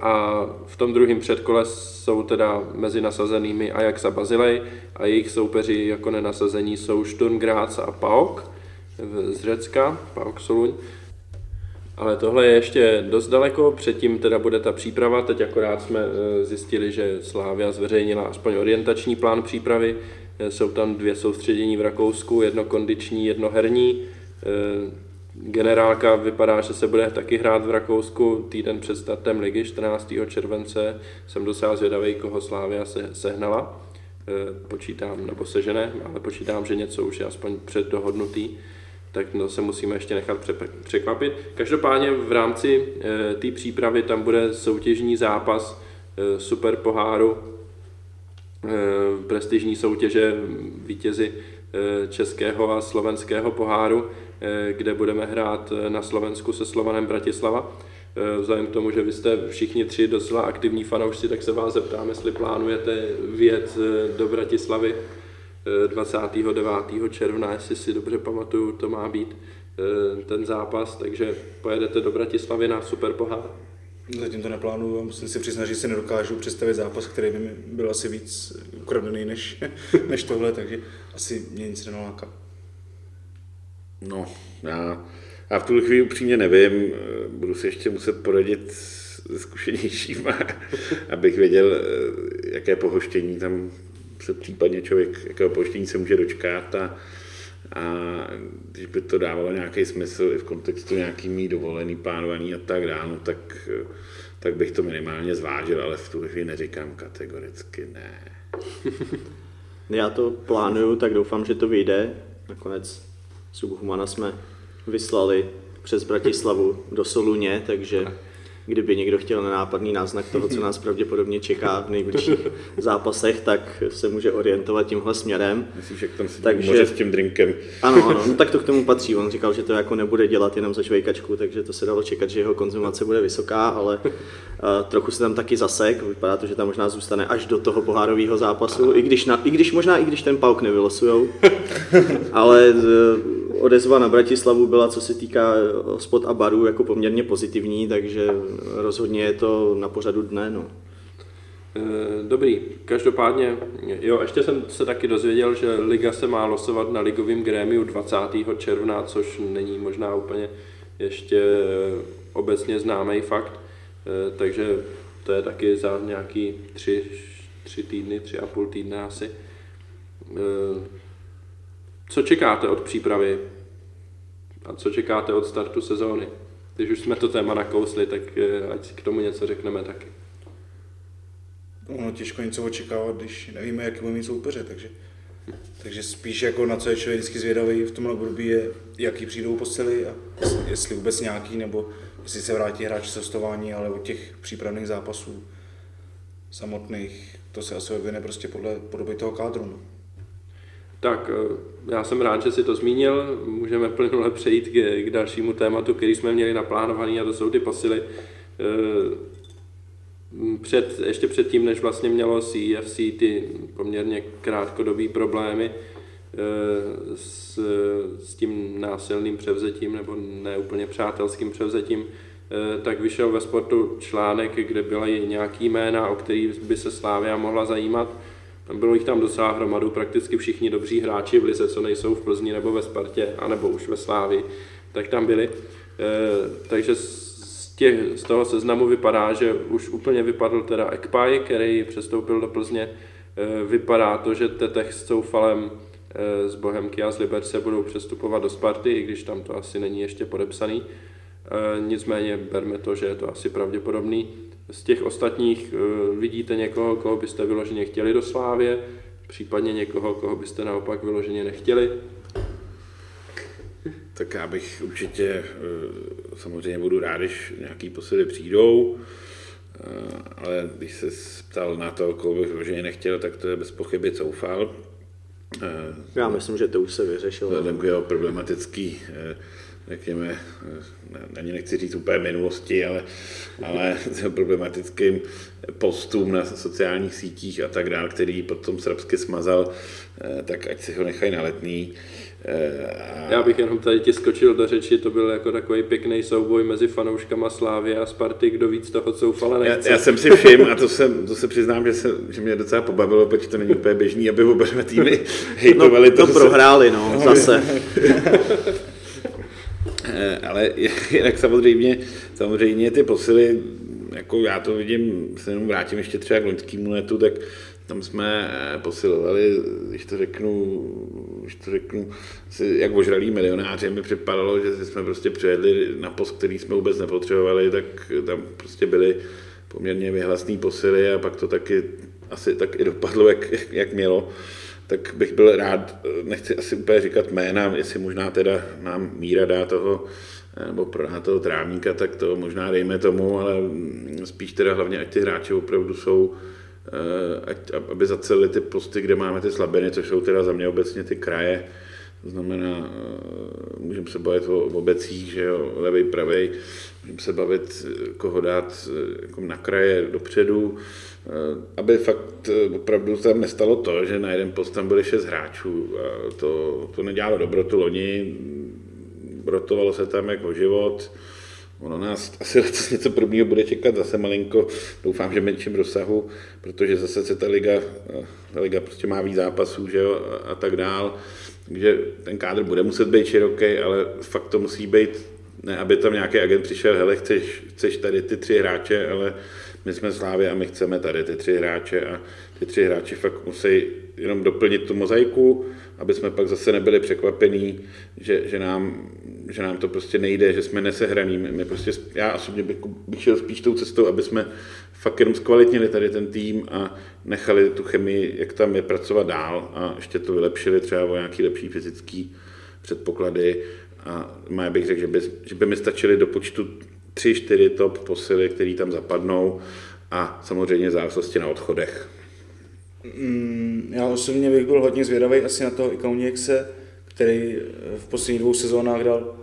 a v tom druhém předkole jsou teda mezi nasazenými Ajax a Bazilej a jejich soupeři jako nenasazení jsou Sturm Graz a PAOK z Řecka, PAOK Soluň. Ale tohle je ještě dost daleko, předtím teda bude ta příprava, teď akorát jsme eh, zjistili, že Slávia zveřejnila aspoň orientační plán přípravy, eh, jsou tam dvě soustředění v Rakousku, jedno kondiční, jedno herní. Generálka vypadá, že se bude taky hrát v Rakousku týden před startem ligy 14. července. Jsem docela zvědavý, koho Slávia se, sehnala. Počítám, nebo sežené, ale počítám, že něco už je aspoň předdohodnutý tak to se musíme ještě nechat překvapit. Každopádně v rámci e, té přípravy tam bude soutěžní zápas e, super poháru, prestižní soutěže vítězi českého a slovenského poháru Eh, kde budeme hrát eh, na Slovensku se Slovanem Bratislava. Eh, vzhledem k tomu, že vy jste všichni tři docela aktivní fanoušci, tak se vás zeptám, jestli plánujete věc do Bratislavy 29. června, jestli si dobře pamatuju, to má být ten zápas, takže pojedete do Bratislavy na super pohár. Zatím to neplánuju a musím si přiznat, že si nedokážu představit zápas, který by mi byl asi víc ukradený než, než tohle, takže asi mě nic nenaláká. No, já, já v tuhle chvíli upřímně nevím, budu si ještě muset poradit se zkušenějšíma, abych věděl, jaké pohoštění tam se případně člověk, jakého pohoštění se může dočkat a, a když by to dávalo nějaký smysl i v kontextu nějaký mý dovolený, plánovaný a tak dále, no, tak, tak bych to minimálně zvážil, ale v tu chvíli neříkám kategoricky ne. Já to plánuju, tak doufám, že to vyjde. Nakonec Subhumana jsme vyslali přes Bratislavu do Soluně, takže kdyby někdo chtěl nenápadný náznak toho, co nás pravděpodobně čeká v nejbližších zápasech, tak se může orientovat tímhle směrem. Myslíš, že tam si takže... s tím drinkem. Ano, ano, no, tak to k tomu patří. On říkal, že to jako nebude dělat jenom za švejkačku, takže to se dalo čekat, že jeho konzumace bude vysoká, ale uh, trochu se tam taky zasek. Vypadá to, že tam možná zůstane až do toho pohárového zápasu, i když, na, i když možná i když ten pauk nevylosujou. ale uh, odezva na Bratislavu byla, co se týká spot a barů, jako poměrně pozitivní, takže rozhodně je to na pořadu dne. No. Eh, dobrý, každopádně, jo, ještě jsem se taky dozvěděl, že liga se má losovat na ligovém grémiu 20. června, což není možná úplně ještě obecně známý fakt, eh, takže to je taky za nějaký tři, tři týdny, tři a půl týdne asi. Co čekáte od přípravy a co čekáte od startu sezóny? Když už jsme to téma nakousli, tak eh, ať si k tomu něco řekneme taky. Ono těžko něco očekávat, když nevíme, jaký budeme mít soupeře, takže, takže spíš jako na co je člověk vždycky zvědavý v tomhle období je, jaký přijdou posily a jestli vůbec nějaký, nebo jestli se vrátí hráč cestování, ale od těch přípravných zápasů samotných, to se asi vyvine prostě podle podoby toho kádru. No. Tak eh, já jsem rád, že si to zmínil. Můžeme plynule přejít k, k dalšímu tématu, který jsme měli naplánovaný a to jsou ty posily. Eh, před, ještě předtím, než vlastně mělo CFC ty poměrně krátkodobý problémy eh, s, s tím násilným převzetím nebo neúplně přátelským převzetím, tak vyšel ve sportu článek, kde byly nějaký jména, o který by se Slávia mohla zajímat bylo jich tam docela hromadu, prakticky všichni dobří hráči v Lize, co nejsou v Plzni nebo ve Spartě, anebo už ve Slávi, tak tam byli. E, takže z, těch, z toho seznamu vypadá, že už úplně vypadl teda Ekpaj, který přestoupil do Plzně. E, vypadá to, že Tetech s Coufalem e, z Bohemky a z Liberce budou přestupovat do Sparty, i když tam to asi není ještě podepsaný. nicméně berme to, že je to asi pravděpodobný. Z těch ostatních vidíte někoho, koho byste vyloženě chtěli do Slávě, případně někoho, koho byste naopak vyloženě nechtěli? Tak já bych určitě, samozřejmě budu rád, když nějaký posily přijdou, ale když se ptal na to, koho bych vyloženě nechtěl, tak to je bez pochyby Coufal. Já myslím, že to už se vyřešilo. Vzhledem k jeho problematický řekněme, ani nechci říct úplně minulosti, ale, ale problematickým postům na sociálních sítích a tak dále, který potom srbsky smazal, tak ať si ho nechají na letný. A... Já bych jenom tady ti skočil do řeči, to byl jako takový pěkný souboj mezi fanouškama Slávy a Sparty, kdo víc toho coufala nechce. Já, já jsem si všiml a to, jsem, to se přiznám, že, se, že mě docela pobavilo, protože to není úplně běžný, aby oba týmy hejtovali. No, to, to prohráli, no, no zase. Eh, ale jinak samozřejmě, samozřejmě ty posily, jako já to vidím, se jenom vrátím ještě třeba k loňskému letu, tak tam jsme eh, posilovali, když to řeknu, když to řeknu, jak ožralí milionáři, mi připadalo, že jsme prostě přijedli na post, který jsme vůbec nepotřebovali, tak tam prostě byly poměrně vyhlasné posily a pak to taky asi tak i dopadlo, jak, jak mělo tak bych byl rád, nechci asi úplně říkat jména, jestli možná teda nám Míra dá toho, nebo prodá toho trávníka, tak to možná dejme tomu, ale spíš teda hlavně, ať ty hráči opravdu jsou, eh, ať, aby zacelili ty posty, kde máme ty slabiny, což jsou teda za mě obecně ty kraje, to znamená, eh, můžeme se bavit o, obecích, že jo, levej, pravej, můžeme se bavit, koho dát eh, jako na kraje dopředu, Eh, aby fakt eh, opravdu tam nestalo to, že na jeden post tam bude šest hráčů. A to, to nedělalo dobrotu loni, rotovalo se tam jako život. Ono nás asi letos něco podobného bude čekat zase malinko, doufám, že menším rozsahu, protože zase se ta liga, eh, ta liga prostě má víc zápasů že jo, a, a tak dál. Takže ten kádr bude muset být široký, ale fakt to musí být, ne aby tam nějaký agent přišel, hele, chceš, chceš tady ty tři hráče, ale my jsme Slávě a my chceme tady ty tři hráče. A ty tři hráči fakt musí jenom doplnit tu mozaiku, aby jsme pak zase nebyli překvapení, že, že, nám, že nám to prostě nejde, že jsme nesehraní. My prostě, já osobně bych, bych šel spíš tou cestou, aby jsme fakt jenom zkvalitnili tady ten tým a nechali tu chemii, jak tam je, pracovat dál a ještě to vylepšili třeba o nějaký lepší fyzický předpoklady a má bych řekl, že by, že by mi stačili do počtu tři, čtyři top posily, které tam zapadnou a samozřejmě závislosti na odchodech. Mm, já osobně bych byl hodně zvědavý asi na toho Ikauniekse, který v posledních dvou sezónách dal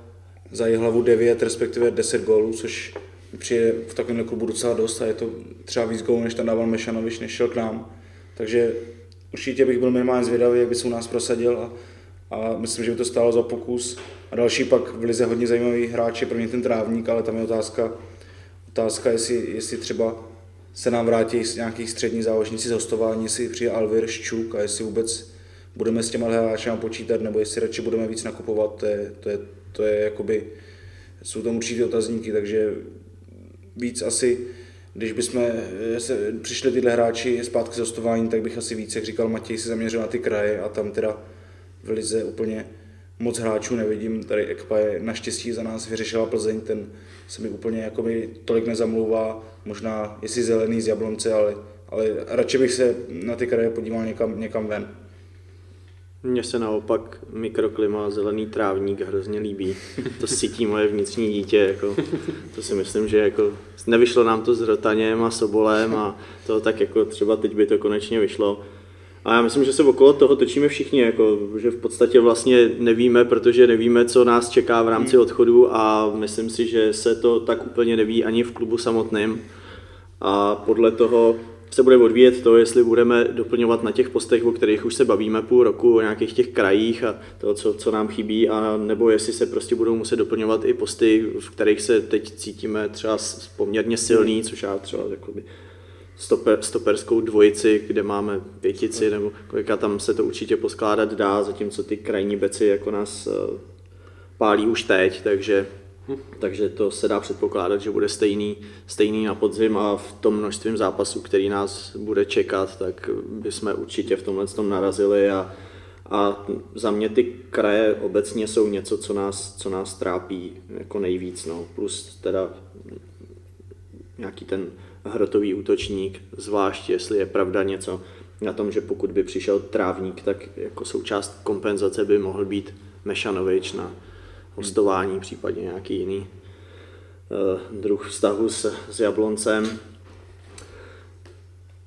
za hlavu 9, respektive 10 gólů, což přijde v takovém klubu docela dost a je to třeba víc gólů, než tam dával Mešanovič, než šel k nám. Takže určitě bych byl minimálně zvědavý, jak by se u nás prosadil a a myslím, že by to stálo za pokus. A další pak v Lize hodně zajímavý hráč je první ten trávník, ale tam je otázka, otázka jestli, jestli třeba se nám vrátí z nějakých středních záložníci z hostování, jestli přijde Alvir, Ščuk a jestli vůbec budeme s těma hráči počítat, nebo jestli radši budeme víc nakupovat, to je, to je, to je jakoby, jsou tam určitě otazníky, takže víc asi, když bychom se, přišli tyhle hráči zpátky z hostování, tak bych asi víc, jak říkal Matěj, si zaměřil na ty kraje a tam teda v lize úplně moc hráčů nevidím. Tady Ekpa je naštěstí za nás vyřešila Plzeň, ten se mi úplně jakoby tolik nezamlouvá, možná jestli zelený z Jablonce, ale, ale radši bych se na ty kraje podíval někam, někam ven. Mně se naopak mikroklima, zelený trávník hrozně líbí. To cítí moje vnitřní dítě. Jako, to si myslím, že jako, nevyšlo nám to s Rotaněm a Sobolem a to tak jako třeba teď by to konečně vyšlo. A já myslím, že se okolo toho točíme všichni, jako, že v podstatě vlastně nevíme, protože nevíme, co nás čeká v rámci hmm. odchodu a myslím si, že se to tak úplně neví ani v klubu samotném. A podle toho se bude odvíjet to, jestli budeme doplňovat na těch postech, o kterých už se bavíme půl roku, o nějakých těch krajích a to, co, co nám chybí, a nebo jestli se prostě budou muset doplňovat i posty, v kterých se teď cítíme třeba poměrně silný, což já třeba jakoby, stoper, stoperskou dvojici, kde máme pětici, nebo kolika tam se to určitě poskládat dá, zatímco ty krajní beci jako nás uh, pálí už teď, takže, takže to se dá předpokládat, že bude stejný, stejný na podzim a v tom množstvím zápasů, který nás bude čekat, tak bychom určitě v tomhle tom narazili a A za mě ty kraje obecně jsou něco, co nás, co nás trápí jako nejvíc. No. Plus teda nějaký ten hrotový útočník, zvlášť jestli je pravda něco na tom, že pokud by přišel trávník, tak jako součást kompenzace by mohl být Mešanovič na hostování, případně nějaký jiný uh, druh vztahu s, s Jabloncem.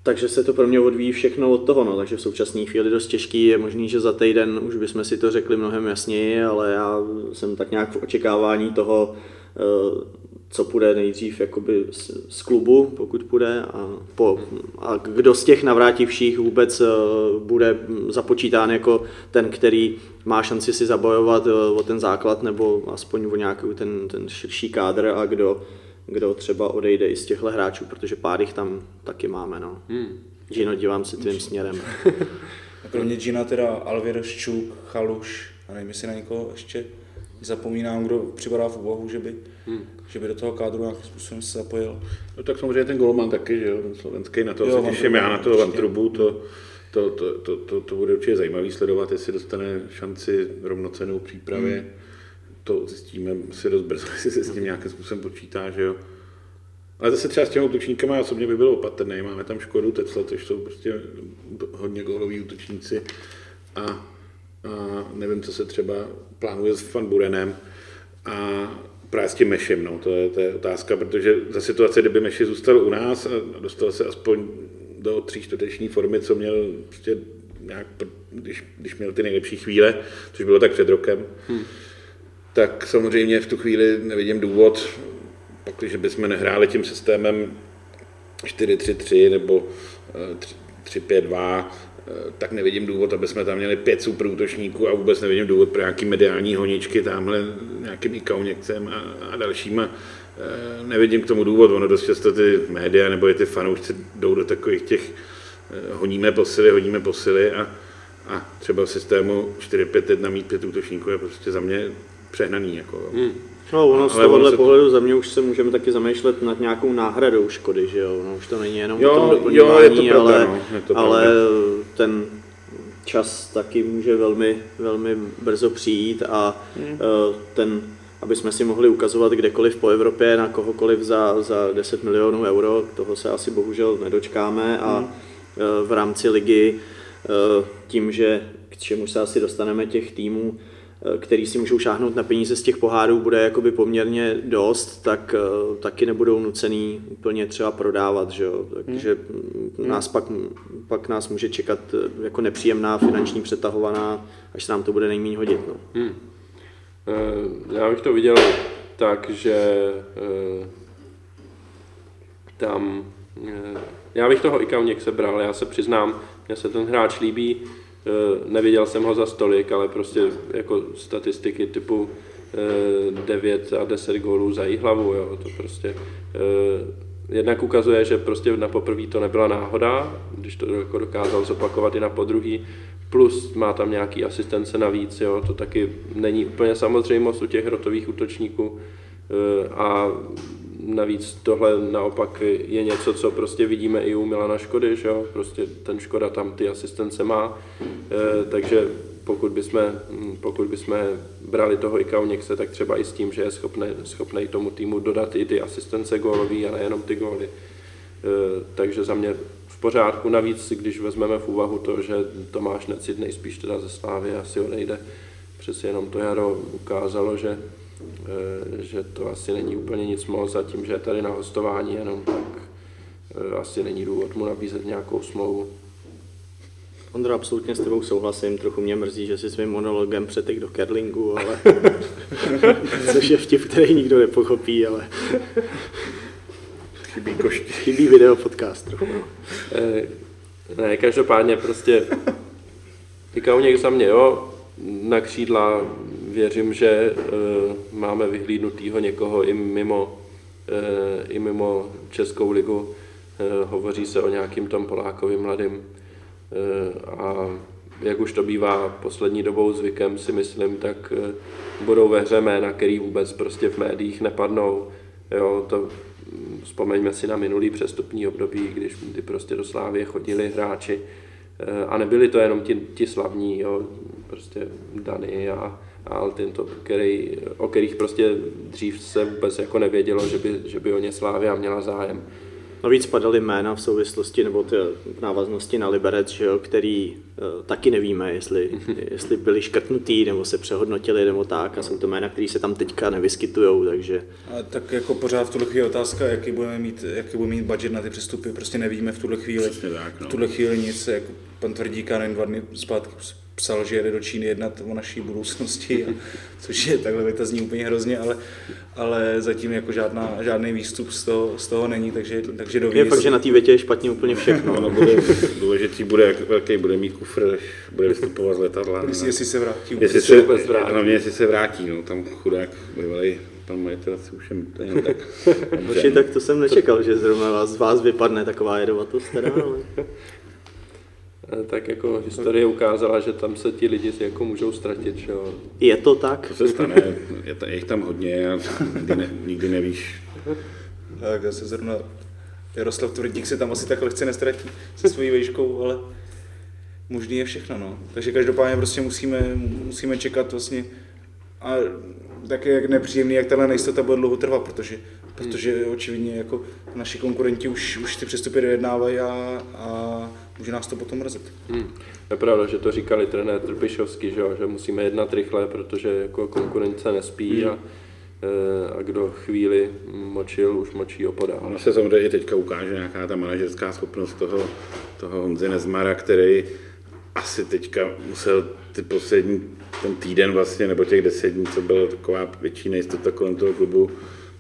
Takže se to pro mě odvíjí všechno od toho, no. takže v současné chvíli dost těžký, je možný, že za týden už bychom si to řekli mnohem jasněji, ale já jsem tak nějak v očekávání toho, uh, co půjde nejdřív jakoby z, z klubu, pokud půjde, a, po, a kdo z těch navrátivších vůbec uh, bude započítán jako ten, který má šanci si zabojovat uh, o ten základ nebo aspoň o nějaký ten, ten širší kádr a kdo, kdo třeba odejde i z těchto hráčů, protože pár jich tam taky máme. No. Hmm. Gino, dívám se tvým směrem. a kromě Gina teda Alvir, Ščuk, Chaluš, a nevím, jestli na někoho ještě zapomínám, kdo připadá v úvahu, že by, hmm. že by do toho kádru nějakým způsobem se zapojil. No tak samozřejmě ten golman taky, že jo, ten slovenský, na to jo, se těším, já na toho Vantrubu, to, to, to, to, to, to, bude určitě zajímavý sledovat, jestli dostane šanci rovnocenou přípravě. Hmm. To zjistíme si dost brzo, jestli se s tím nějakým způsobem počítá, že jo. Ale zase třeba s těmi útočníkama osobně by bylo opatrný. Máme tam Škodu, Tecla, což jsou prostě hodně góloví útočníci. A, a nevím, co se třeba plánuje s Van Burenem a právě s tím Mešem, no, to je, to je otázka, protože za situace, kdyby Meši zůstal u nás a dostal se aspoň do tří čtvrteční formy, co měl prostě nějak, když, když měl ty nejlepší chvíle, což bylo tak před rokem, hmm. tak samozřejmě v tu chvíli nevidím důvod, pak, když bychom nehráli tím systémem 4-3-3 nebo 3-5-2, eh, Eh, tak nevidím důvod, aby jsme tam měli pět super útočníků a vůbec nevidím důvod pro nějaký mediální honičky tamhle nějakým Ikauněkcem a, a dalšíma. Eh, nevidím k tomu důvod, ono dost často ty média nebo i ty fanoušci jdou do takových těch eh, honíme posily, hodíme posily a, a třeba v systému 4-5-1 mít pět útočníků je prostě za mě přehnaný. Jako. Hmm. No, ono z tohohle se... pohledu za mě už se můžeme taky zamýšlet nad nějakou náhradou škody, že jo? No, už to není jenom jo, o tom doplňování, jo, je to pravda, ale, no, je to ale ten čas taky může velmi, velmi brzo přijít a hmm. ten, aby jsme si mohli ukazovat kdekoliv po Evropě na kohokoliv za, za 10 milionů euro, toho se asi bohužel nedočkáme a hmm. v rámci ligy eh, tím, že k čemu se asi dostaneme těch týmů, Eh, který si můžou šáhnout na peníze z těch pohárů, bude jakoby poměrně dost, tak eh, taky nebudou nucený úplně třeba prodávat, že jo? takže hmm. nás pak, pak nás může čekat eh, jako nepříjemná finanční přetahovaná, až se nám to bude nejméně hodit. No. Hmm. Já bych to viděl tak, že tam já bych toho Ikauněk sebral, já se přiznám, mně se ten hráč líbí, Eh, neviděl jsem ho za stolik, ale prostě jako statistiky typu 9 eh, a 10 gólů za hlavu, jo, to prostě eh, jednak ukazuje, že prostě na poprvé to nebyla náhoda, když to jako dokázal zopakovat i na podruhý, plus má tam nějaký asistence navíc, jo, to taky není úplně samozřejmost u těch rotových útočníků a navíc tohle naopak je něco, co prostě vidíme i u Milana Škody, že jo? prostě ten Škoda tam ty asistence má, e, takže pokud bychom, pokud bychom brali toho Ikauněkse, tak třeba i s tím, že je schopný, schopný tomu týmu dodat i ty asistence gólový a nejenom ty góly. E, takže za mě v pořádku. Navíc, když vezmeme v úvahu to, že Tomáš Necit nejspíš teda ze Slávy asi odejde, přeci jenom to jaro ukázalo, že že to asi není úplně nic moc a tím, že je tady na hostování jenom, tak eh, asi není důvod mu nabízet nějakou smlouvu. Ondro, absolutně s tebou souhlasím, trochu mě mrzí, že si svým monologem přetek do Kerlingu, ale což je vtip, který nikdo nepochopí, ale chybí košky. Chybí video podcast trochu. No. Eh, ne, každopádně prostě Pikauněk za mě, jo, na křídla věřím, že uh, máme vyhlídnutýho někoho i mimo, uh, i mimo Českou ligu. Uh, hovoří se o nějakým tom Polákovi mladým. A jak už to bývá poslední dobou zvykem, si myslím, tak budou ve hře jména, který vůbec prostě v médiích nepadnou. Jo, to mm, vzpomeňme si na minulý přestupní období, když ty prostě do Slávě chodili hráči a nebyli to jenom ti, ti slavní, jo prostě Dany a, a Altinto, který, o kterých prostě dřív se vůbec jako nevědělo, že by, že by o ně Slávia měla zájem. Navíc padaly jména v souvislosti nebo ty v návaznosti na Liberec, že jo, který uh, taky nevíme, jestli, jestli byli škrtnutý nebo se přehodnotili nebo tak a jsou to jména, které se tam teďka nevyskytují, takže... A tak jako pořád v tuhle chvíli otázka, jaký budeme mít, jaký budeme mít budget na ty přestupy, prostě nevíme v tuhle chvíli, tak, no. v tuhle chvíli nic, jako pan Tvrdíka nevím, dva dny zpátky psal, že jede do Číny jednat o naší budoucnosti, a, což je takhle to zní úplně hrozně, ale, ale zatím jako žádná, žádný výstup z toho, z toho není, takže, takže doví. Je fakt, že na té větě je špatně úplně všechno. Ono bude důležitý, bude, jak velký bude mít kufr, až bude vystupovat z letadla. Jestli, jestli se vrátí. Jestli se, vrátí. Hlavně jestli se vrátí, no, tam chudák bývalý pan majitel asi už je jen tak. Hoši, tak to jsem nečekal, že zrovna vás, z vás vypadne taková jedovatosť teda, ale... tak jako historie ukázala, že tam se ti lidi jako můžou ztratit, že jo. Je to tak? To se stane, je, to, je jich tam hodně a nikdy, ne, nikdy nevíš. Tak zase zrovna Jaroslav Tvrdík se tam asi tak lehce nestratí se svojí vejškou, ale možný je všechno, no. Takže každopádně prostě musíme, musíme čekat vlastně a také jak nepříjemný, jak tahle nejistota bude dlouho trvat, protože, protože očividně jako naši konkurenti už, už ty přestupy dojednávají a, a může nás to potom mrzet. Hmm. Je pravda, že to říkali trenér Trpišovský, že, že musíme jednat rychle, protože jako konkurence nespí hmm. a, e, a kdo chvíli močil, už močí opodál. Ono se samozřejmě i teďka ukáže nějaká ta manažerská schopnost toho, toho Honzy Nezmara, který asi teďka musel ty poslední ten týden vlastně, nebo těch deset dní, co byla taková větší nejistota kolem toho klubu,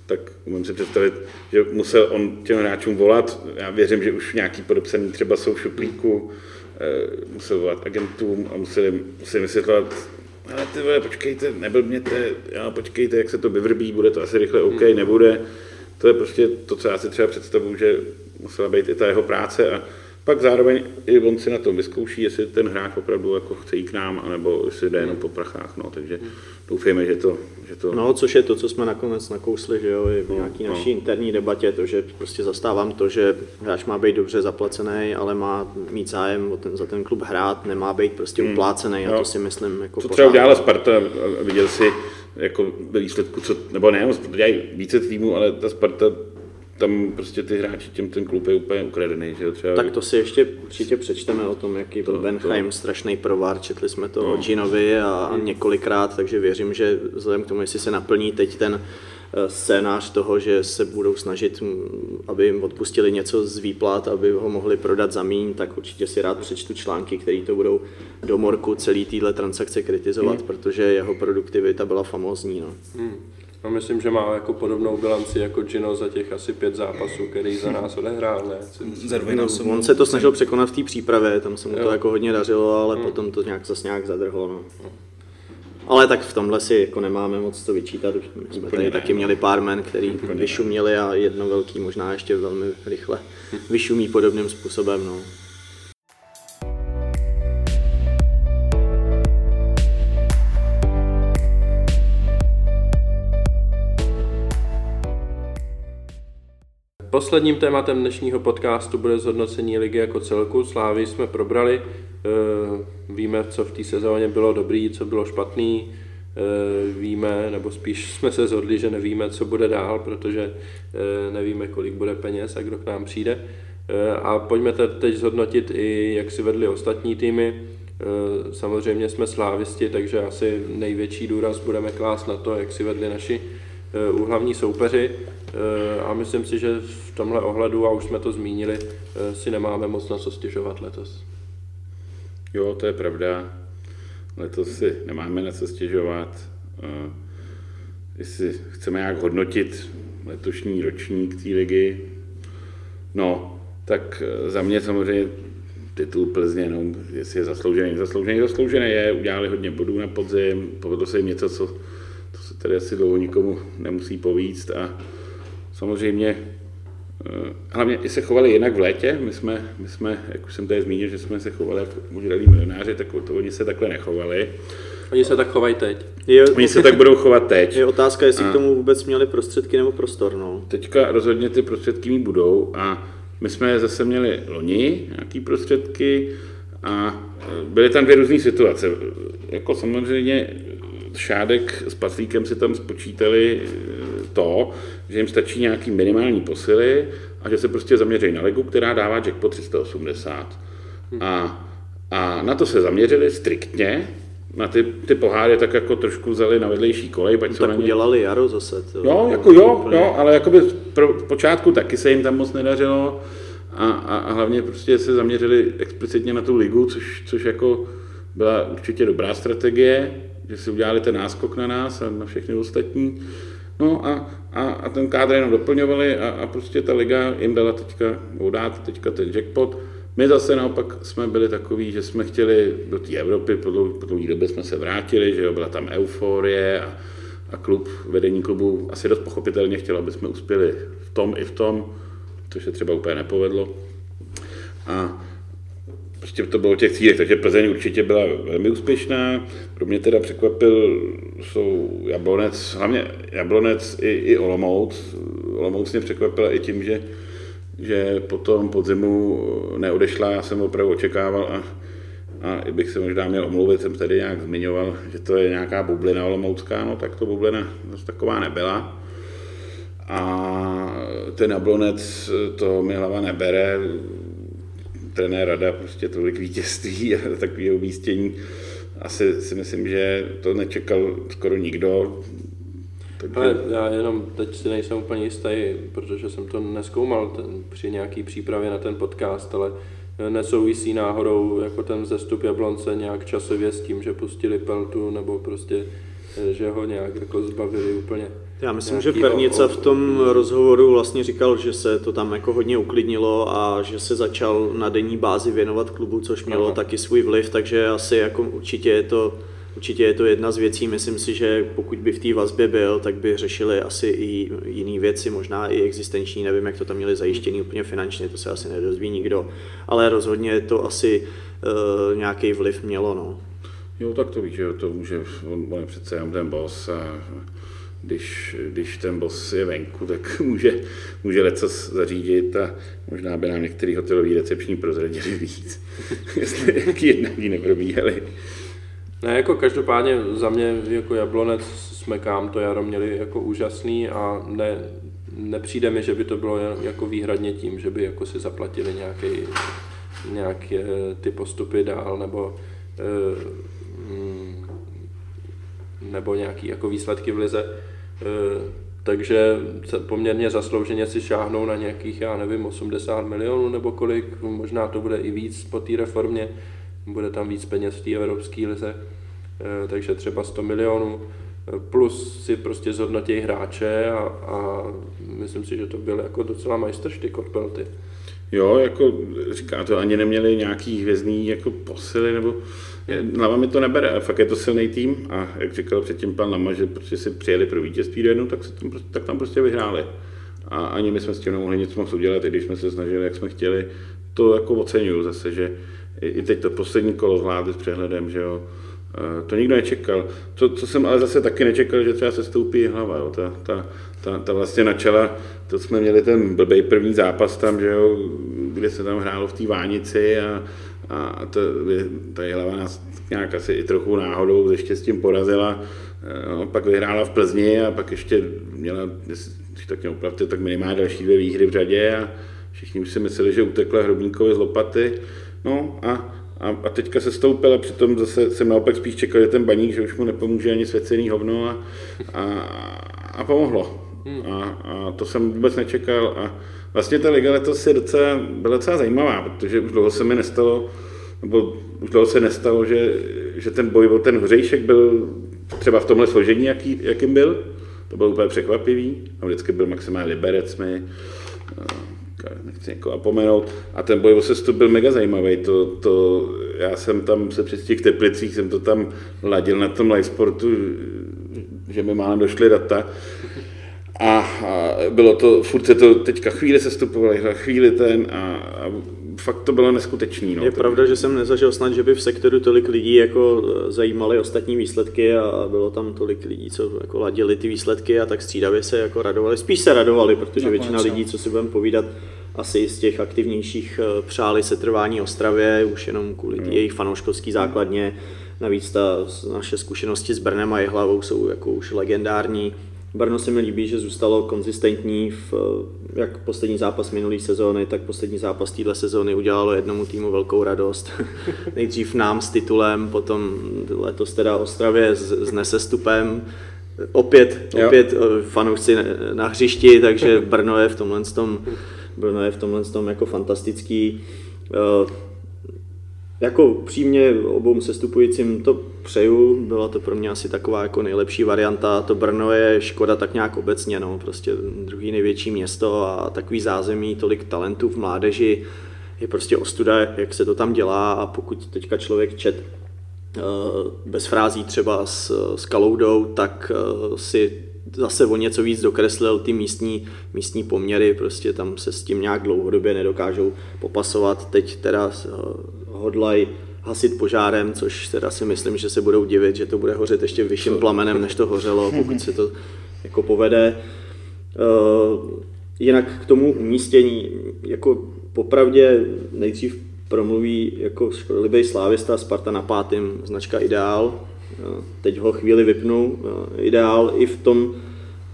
tak můžu si představit, že musel on těm hráčům volat. Já věřím, že už nějaký podepsaný třeba jsou v šuplíku, eh, musel volat agentům a museli, museli vysvětlovat, ale ty vole, počkejte, neblbněte, jo, počkejte, jak se to vyvrbí, bude to asi rychle OK, nebude. To je prostě to, co já si třeba představuji, že musela být i ta jeho práce a pak zároveň i on si na tom vyzkouší, jestli ten hráč opravdu jako chce jít k nám, anebo jestli jde jenom po prachách. No, takže doufejme, že to, že to... No, což je to, co jsme nakonec nakousli, že jo, i v nějaký no, naší no. interní debatě, to, že prostě zastávám to, že hráč má být dobře zaplacený, ale má mít zájem o ten, za ten klub hrát, nemá být prostě hmm. uplácený a no. to si myslím jako To třeba udělala Sparta, viděl si jako výsledku, co, nebo ne, dělají více týmů, ale ta Sparta tam prostě ty hráči, těm ten klub je úplně ukradený. Že třeba... Tak to si ještě určitě přečteme o tom, jaký byl Benheim to... strašný provár, četli jsme to no. o Ginovi a, a několikrát, takže věřím, že vzhledem k tomu, jestli se naplní teď ten eh, scénář toho, že se budou snažit, aby jim odpustili něco z výplat, aby ho mohli prodat za míň, tak určitě si rád přečtu články, které to budou do morku celý téhle transakce kritizovat, hmm. protože jeho produktivita byla famózní. No. Hmm. No, myslím, že má jako podobnou bilanci jako Gino za těch asi pět zápasů, který za nás odehrál, ne? No, on se to snažil překonat v té přípravě, tam se mu jo. to jako hodně dařilo, ale hmm. potom to nějak zase nějak zadrhlo. No. Ale tak v tomhle si jako nemáme moc co vyčítat. My jsme tady ne. taky měli pár men, který Úplně vyšuměli a jedno velký možná ještě velmi rychle vyšumí podobným způsobem. No. Posledním tématem dnešního podcastu bude zhodnocení ligy jako celku. Slávy jsme probrali, eh, víme, co v té sezóně bylo dobrý, co bylo špatný, eh, víme, nebo spíš jsme se zhodli, že nevíme, co bude dál, protože eh, nevíme, kolik bude peněz a kdo k nám přijde. A pojďme teď zhodnotit i, jak si vedli ostatní týmy. Samozřejmě jsme slávisti, takže asi největší důraz budeme klást na to, jak si vedli naši úhlavní soupeři. Eh, a myslím si, že v tomhle ohledu, a už jsme to zmínili, eh, si nemáme moc na co stěžovat letos. Jo, to je pravda. Letos si nemáme na co stěžovat. Eh, jestli chceme nějak hodnotit letošní ročník té ligy, no, tak za mě samozřejmě titul Plzně, no, jestli je zasloužený, zasloužený, zasloužený je, udělali hodně bodů na podzim, povedlo se jim něco, co, to se tady asi dlouho nikomu nemusí povíct a Samozřejmě eh, hlavně i se chovali jinak v létě. My jsme, my jsme jak už jsem tady zmínil, že jsme se chovali jako možralí milionáři, tak to oni se takhle nechovali. Oni se tak chovají teď. Je, oni se tak budou chovat teď. Je otázka, jestli a k tomu vůbec měli prostředky nebo prostor. No. Teďka rozhodně ty prostředky mít budou a my jsme zase měli loni nějaký prostředky A byly tam dvě různé situace. Jako samozřejmě Šádek s Patlíkem si tam spočítali to, že jim stačí nějaký minimální posily a že se prostě zaměří na ligu, která dává jackpot 380. A, a na to se zaměřili striktně, na ty, ty poháry tak jako trošku vzali na vedlejší kolej. Pať no, tak udělali jaro zase. To, jo, jako jo, jo, ale jakoby pro počátku taky se jim tam moc nedařilo a, a, a hlavně prostě se zaměřili explicitně na tu ligu, což, což jako byla určitě dobrá strategie, že si udělali ten náskok na nás a na všechny ostatní. No a, a, a ten kádr jenom doplňovali a, a prostě ta liga jim dala teďka, dát teďka ten jackpot. My zase naopak jsme byli takový, že jsme chtěli do té Evropy, po dlouhé době jsme se vrátili, že jo, byla tam euforie a, a klub, vedení klubu asi dost pochopitelně chtělo, aby jsme uspěli v tom i v tom, což se třeba úplně nepovedlo. A prostě to bylo těch cílech, takže Plzeň určitě byla velmi úspěšná. Pro mě teda překvapil jsou Jablonec, hlavně Jablonec i, i Olomouc. Olomouc mě překvapila i tím, že, že potom podzimu neodešla, já jsem opravdu očekával a, a i bych se možná měl omluvit, jsem tady nějak zmiňoval, že to je nějaká bublina olomoucká, no tak to bublina taková nebyla. A ten Jablonec to mi hlava nebere, trenér rada prostě tolik vítězství a takového umístění. Asi si myslím, že to nečekal skoro nikdo. Takže... Ale já jenom teď si nejsem úplně jistý, protože jsem to neskoumal ten, při nějaký přípravě na ten podcast, ale nesouvisí náhodou jako ten zestup Jablonce nějak časově s tím, že pustili Peltu, nebo prostě, že ho nějak jako zbavili úplně já myslím, že Pernica v tom rozhovoru vlastně říkal, že se to tam jako hodně uklidnilo a že se začal na denní bázi věnovat klubu, což mělo Aha. taky svůj vliv, takže asi jako určitě je to Určitě je to jedna z věcí, myslím si, že pokud by v té vazbě byl, tak by řešili asi i jiné věci, možná i existenční, nevím, jak to tam měli zajištěný úplně finančně, to se asi nedozví nikdo, ale rozhodně to asi uh, nějaký vliv mělo. No. Jo, tak to víš, že to může, on, on je přece jenom ten boss a když, když ten boss je venku, tak může, může leco zařídit a možná by nám některý hotelový recepční prozradili víc, jestli jaký jednání neprobíhaly. Ne, jako každopádně za mě jako Jablonec smekám to jaro měli jako úžasný a ne, nepřijde mi, že by to bylo jako výhradně tím, že by jako si zaplatili nějaký, nějaké ty postupy dál nebo mm, nebo nějaký jako výsledky v lize. Eh, takže poměrně zaslouženě si šáhnou na nějakých, já nevím, 80 milionů nebo kolik, možná to bude i víc po té reformě, bude tam víc peněz v té evropské lize, eh, takže třeba 100 milionů, eh, plus si prostě zhodnotí hráče a, a myslím si, že to byl jako docela majstrštyk od Pelty. Jo, jako říká to, ani neměli nějaký hvězdný jako posily, nebo Hlava mi to nebere, a fakt je to silný tým a jak říkal předtím pan Lama, že prostě si přijeli pro vítězství do jednu, tak, se tam, prostě, tak tam prostě vyhráli. A ani my jsme s tím nemohli nic moc udělat, i když jsme se snažili, jak jsme chtěli. To jako oceňuju zase, že i teď to poslední kolo zvládli s přehledem, že jo, to nikdo nečekal. To, co jsem ale zase taky nečekal, že třeba se stoupí hlava. Jo. Ta, ta, ta, ta vlastně načala, to jsme měli ten blbej první zápas tam, že jo, kde se tam hrálo v té vánici a, a to, ta hlava nás nějak asi i trochu náhodou se štěstím porazila. No, pak vyhrála v Plzni a pak ještě měla, když tak mě opravdu, tak minimálně další dvě výhry v řadě a všichni už si mysleli, že utekla Hrobníkovi z lopaty. No a a, a teďka se stoupil a přitom zase jsem naopak spíš čekal, že ten baník, že už mu nepomůže ani svěcený hovno a, a, a pomohlo. Hmm. A, a to jsem vůbec nečekal a vlastně ta liga letos je docela, byla docela zajímavá, protože už dlouho se mi nestalo, nebo už dlouho se nestalo, že, že ten boj o ten hřejšek byl třeba v tomhle složení, jaký, jakým byl. To bylo úplně překvapivý. A vždycky byl maximálně liberec mi nechci někoho apomenout. A ten boj o sestup byl mega zajímavý. To, to, já jsem tam se přes těch teplicích, jsem to tam ladil na tom live sportu, že mi málem došly data. A, a bylo to, furt se to teďka chvíli se stupovali, chvíli ten a, a fakt to bylo neskutečný. No. Je to... pravda, že jsem nezažil snad, že by v sektoru tolik lidí jako zajímali ostatní výsledky a bylo tam tolik lidí, co jako ladili ty výsledky a tak střídavě se jako radovali. Spíš se radovali, protože no, většina lidí, co si budeme povídat, asi z těch aktivnějších eh, přáli setrvání Ostravě, už jenom kvůli hmm. jejich fanouškovský základně. Navíc ta naše zkušenosti s Brnem a Jihlavou jsou jako už legendární. Brno se mi líbí, že zůstalo konzistentní v, eh, jak poslední zápas minulý sezóny, tak poslední zápas téhle sezóny udělalo jednomu týmu velkou radost. Nejdřív nám s titulem, potom letos teda Ostravě s, s nesestupem. Opět, opět eh, fanoušci na hřišti, takže Brno je v tomhle tom, Brno je v tomhle tom jako fantastický. Jako přímě obou sestupujícím to přeju, byla to pro mě asi taková jako nejlepší varianta. To Brno je škoda tak nějak obecně, no, prostě druhý největší město a takový zázemí, tolik talentů v mládeži, je prostě ostuda, jak se to tam dělá a pokud teďka člověk čet eh, bez frází třeba s, s Kaloudou, tak eh, si zase o něco víc dokreslil ty místní, místní poměry, prostě tam se s tím nějak dlouhodobě nedokážou popasovat. Teď teda eh, hodlají hasit požárem, což teda si myslím, že se budou divit, že to bude hořet ještě vyšším plamenem, než to hořelo, pokud se to jako povede. Uh, jinak k tomu umístění, jako popravdě nejdřív promluví jako škodlivý slávista Sparta na pátým, značka Ideál. Teď ho chvíli vypnu. Ideál i v tom,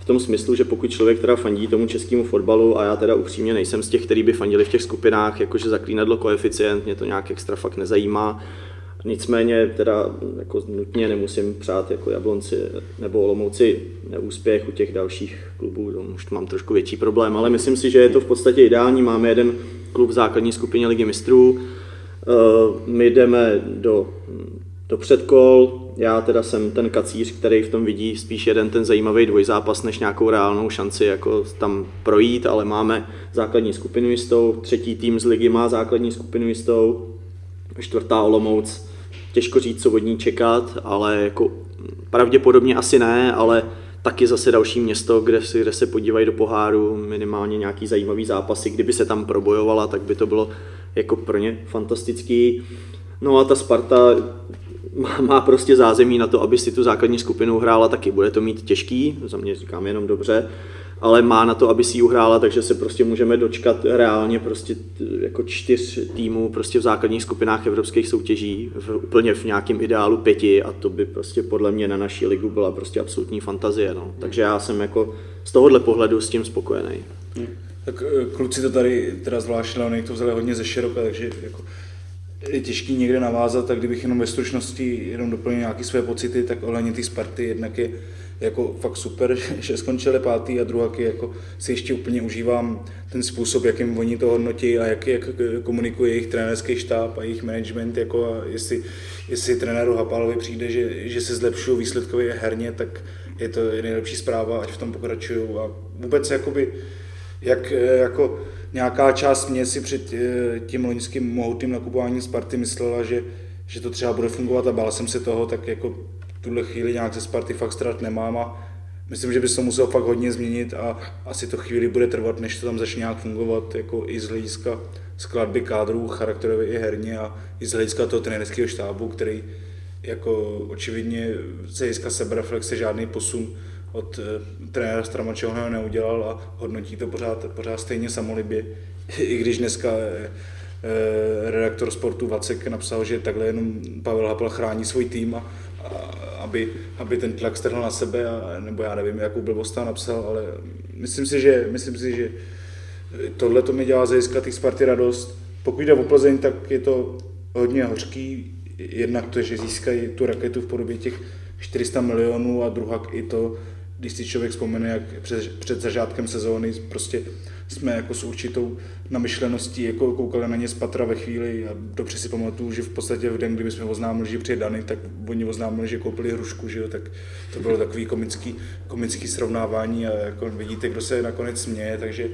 v tom smyslu, že pokud člověk teda fandí tomu českému fotbalu a já teda upřímně nejsem z těch, kteří by fandili v těch skupinách, jakože zaklínadlo koeficient, mě to nějak extra fakt nezajímá. Nicméně teda jako nutně nemusím přát jako Jablonci nebo Olomouci neúspěch u těch dalších klubů, to už mám trošku větší problém, ale myslím si, že je to v podstatě ideální. Máme jeden klub v základní skupině Ligy mistrů, eh, my jdeme do, do předkol, já teda jsem ten kacíř, který v tom vidí spíš jeden ten zajímavý dvojzápas, než nějakou reálnou šanci jako tam projít, ale máme základní skupinu jistou, třetí tým z ligy má základní skupinu jistou, čtvrtá Olomouc, těžko říct, co od ní čekat, ale jako pravděpodobně asi ne, ale taky zase další město, kde, si, kde se podívají do poháru, minimálně nějaký zajímavý zápasy, kdyby se tam probojovala, tak by to bylo jako pro ně fantastický. No a ta Sparta má, prostě zázemí na to, aby si tu základní skupinu hrála taky. Bude to mít těžký, za mě říkám jenom dobře, ale má na to, aby si ji uhrála, takže se prostě můžeme dočkat reálně prostě jako čtyř týmů prostě v základních skupinách evropských soutěží, v, úplně v nějakém ideálu pěti a to by prostě podle mě na naší ligu byla prostě absolutní fantazie. No. Takže já jsem jako z tohohle pohledu s tím spokojený. Tak eh, kluci to tady teda zvlášť Leonik to vzali hodně ze široka, takže jako je těžký někde navázat, tak kdybych jenom ve stručnosti jenom doplnil nějaké své pocity, tak ohledně té Sparty jednak je jako fakt super, že skončili pátý a druhá jako si ještě úplně užívám ten způsob, jakým oni to hodnotí a jak, jak komunikuje jejich trenérský štáb a jejich management, jako a jestli, jestli trenéru Hapálovi přijde, že, že se zlepšují výsledkově herně, tak je to nejlepší zpráva, ať v tom pokračují a vůbec jakoby, jak jako nějaká část mě si před eh, tím loňským mohutným nakupováním Sparty myslela, že, že to třeba bude fungovat a bál jsem se toho, tak jako tuhle chvíli nějak ze Sparty fakt strat nemám a myslím, že by se to muselo fakt hodně změnit a asi to chvíli bude trvat, než to tam začne nějak fungovat, jako i z hlediska skladby kádrů, charakterově i herně a i z hlediska toho trenérského štábu, který jako očividně z hlediska sebereflexe žádný posun od uh, trenéra Stramačeho neudělal a hodnotí to pořád, pořád stejně samolibě, i když dneska uh, redaktor sportu Vacek napsal, že takhle jenom Pavel Hapel chrání svůj tým a, a aby, aby ten tlak strhl na sebe, a, nebo já nevím, jakou blbost tam napsal, ale myslím si, že, myslím si, že tohle to mi dělá zejistka těch Sparty radost. Pokud jde o Plzeň, tak je to hodně hořký, jednak to, že získají tu raketu v podobě těch 400 milionů a druhá i to, když si člověk vzpomene, jak před, před začátkem sezóny prostě jsme jako s určitou namyšleností jako koukali na ně z patra ve chvíli a dobře si pamatuju, že v podstatě v den, kdyby jsme oznámili, že přijde Dany, tak oni oznámili, že koupili hrušku, že jo, tak to bylo takový komický, komický srovnávání a jako vidíte, kdo se nakonec směje, takže,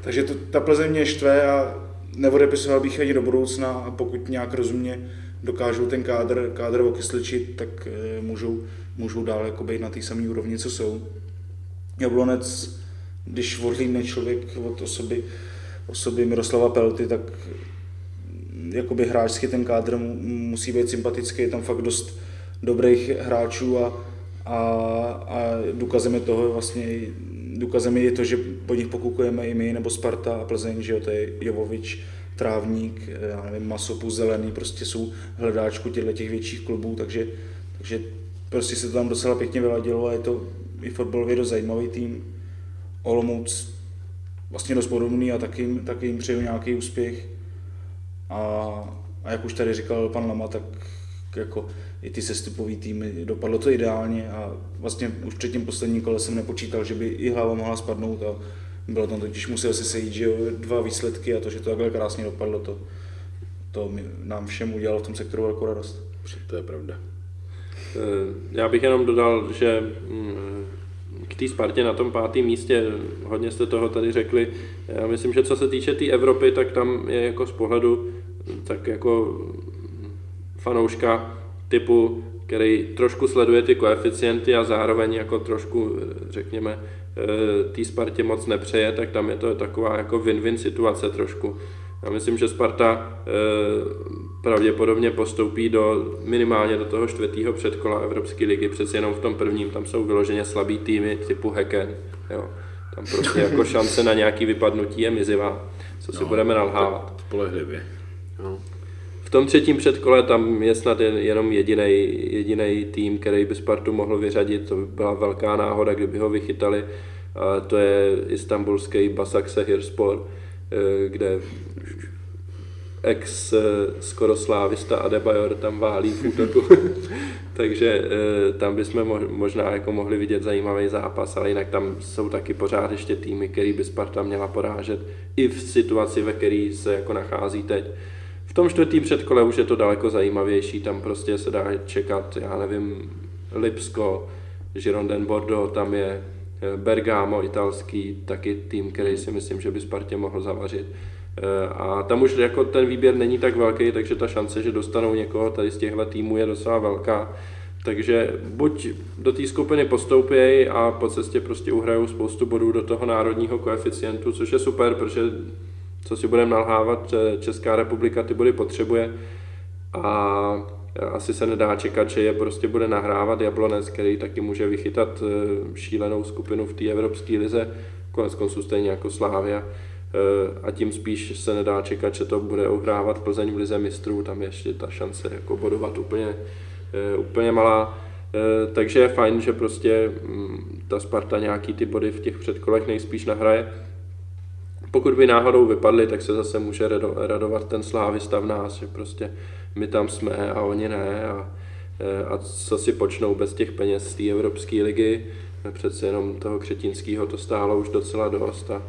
takže to, ta Plzeň mě štve a neodepisoval bych ani do budoucna a pokud nějak rozumně dokážou ten kádr, kádr okysličit, tak e, můžou, můžou dál jako být na té samé úrovni, co jsou. Jablonec, když odhlídne člověk od osoby, osoby Miroslava Pelty, tak jakoby hráčský ten kádr musí být sympatický, je tam fakt dost dobrých hráčů a, a, a důkazem je toho vlastně důkazem je to, že po nich pokukujeme i my, nebo Sparta a Plzeň, že jo, to je Jovovič, Trávník, já nevím, Masopu, Zelený, prostě jsou hledáčku těchto těch větších klubů, takže, takže prostě se to tam docela pěkně vyladilo a je to i fotbalově dost zajímavý tým. Olomouc vlastně dost podobný a taky, taky jim přeju nějaký úspěch. A, a jak už tady říkal pan Lama, tak jako i ty sestupový týmy, dopadlo to ideálně a vlastně už před tím posledním kole jsem nepočítal, že by i hlava mohla spadnout a bylo tam totiž musel se sejít, že jo, dva výsledky a to, že to takhle krásně dopadlo, to, to nám všem udělalo v tom sektoru velkou radost. To je pravda. Eh, já bych jenom dodal, že mm, k té Spartě na tom pátém místě, hodně jste toho tady řekli, já myslím, že co se týče té tý Evropy, tak tam je jako z pohledu tak jako fanouška typu, který trošku sleduje ty koeficienty a zároveň jako trošku, řekněme, eh, té Spartě moc nepřeje, tak tam je to taková jako win-win situace trošku. Já myslím, že Sparta eh, pravděpodobně postoupí do minimálně do toho čtvrtého předkola Evropské ligy, přece jenom v tom prvním, tam jsou vyloženě slabý týmy typu Heken. Jo. Tam prostě jako šance na nějaký vypadnutí je mizivá, co si no, budeme nalhávat. Spolehlivě. No. V tom třetím předkole tam je snad jenom jediný tým, který by Spartu mohl vyřadit, to by byla velká náhoda, kdyby ho vychytali, a to je istanbulský Basakse Hirspor, eh, kde ex skoro slávista Adebayor tam válí v útoku. Takže e, tam bychom možná jako mohli vidět zajímavý zápas, ale jinak tam jsou taky pořád ještě týmy, který by Sparta měla porážet i v situaci, ve které se jako nachází teď. V tom čtvrtém předkole už je to daleko zajímavější, tam prostě se dá čekat, já nevím, Lipsko, Girondin Bordeaux, tam je e, Bergamo italský, taky tým, který si myslím, že by Spartě mohl zavařit. Eh, a tam už jako ten výběr není tak velký, takže ta šance, že dostanou někoho tady z těchto týmů je docela velká. Takže buď do té skupiny postoupějí a po cestě prostě uhrajou spoustu bodů do toho národního koeficientu, což je super, protože co si budeme nalhávat, Česká republika ty body potřebuje a asi se nedá čekat, že je prostě bude nahrávat Jablonec, který taky může vychytat eh, šílenou skupinu v té evropské lize, konec konců stejně jako Slávia. Eh, a tím spíš se nedá čekat, že to bude ohrávat Plzeň v lize mistrů, tam ještě ta šance jako bodovat úplně, eh, úplně malá. Eh, takže je fajn, že prostě mm, ta Sparta nějaký ty body v těch předkolech nejspíš nahraje. Pokud by náhodou vypadly, tak se zase může radovat ten slávista v nás, že prostě my tam jsme a oni ne a, a co si počnou bez těch peněz z té Evropské ligy. Přece jenom toho Křetínského to stálo už docela dost a,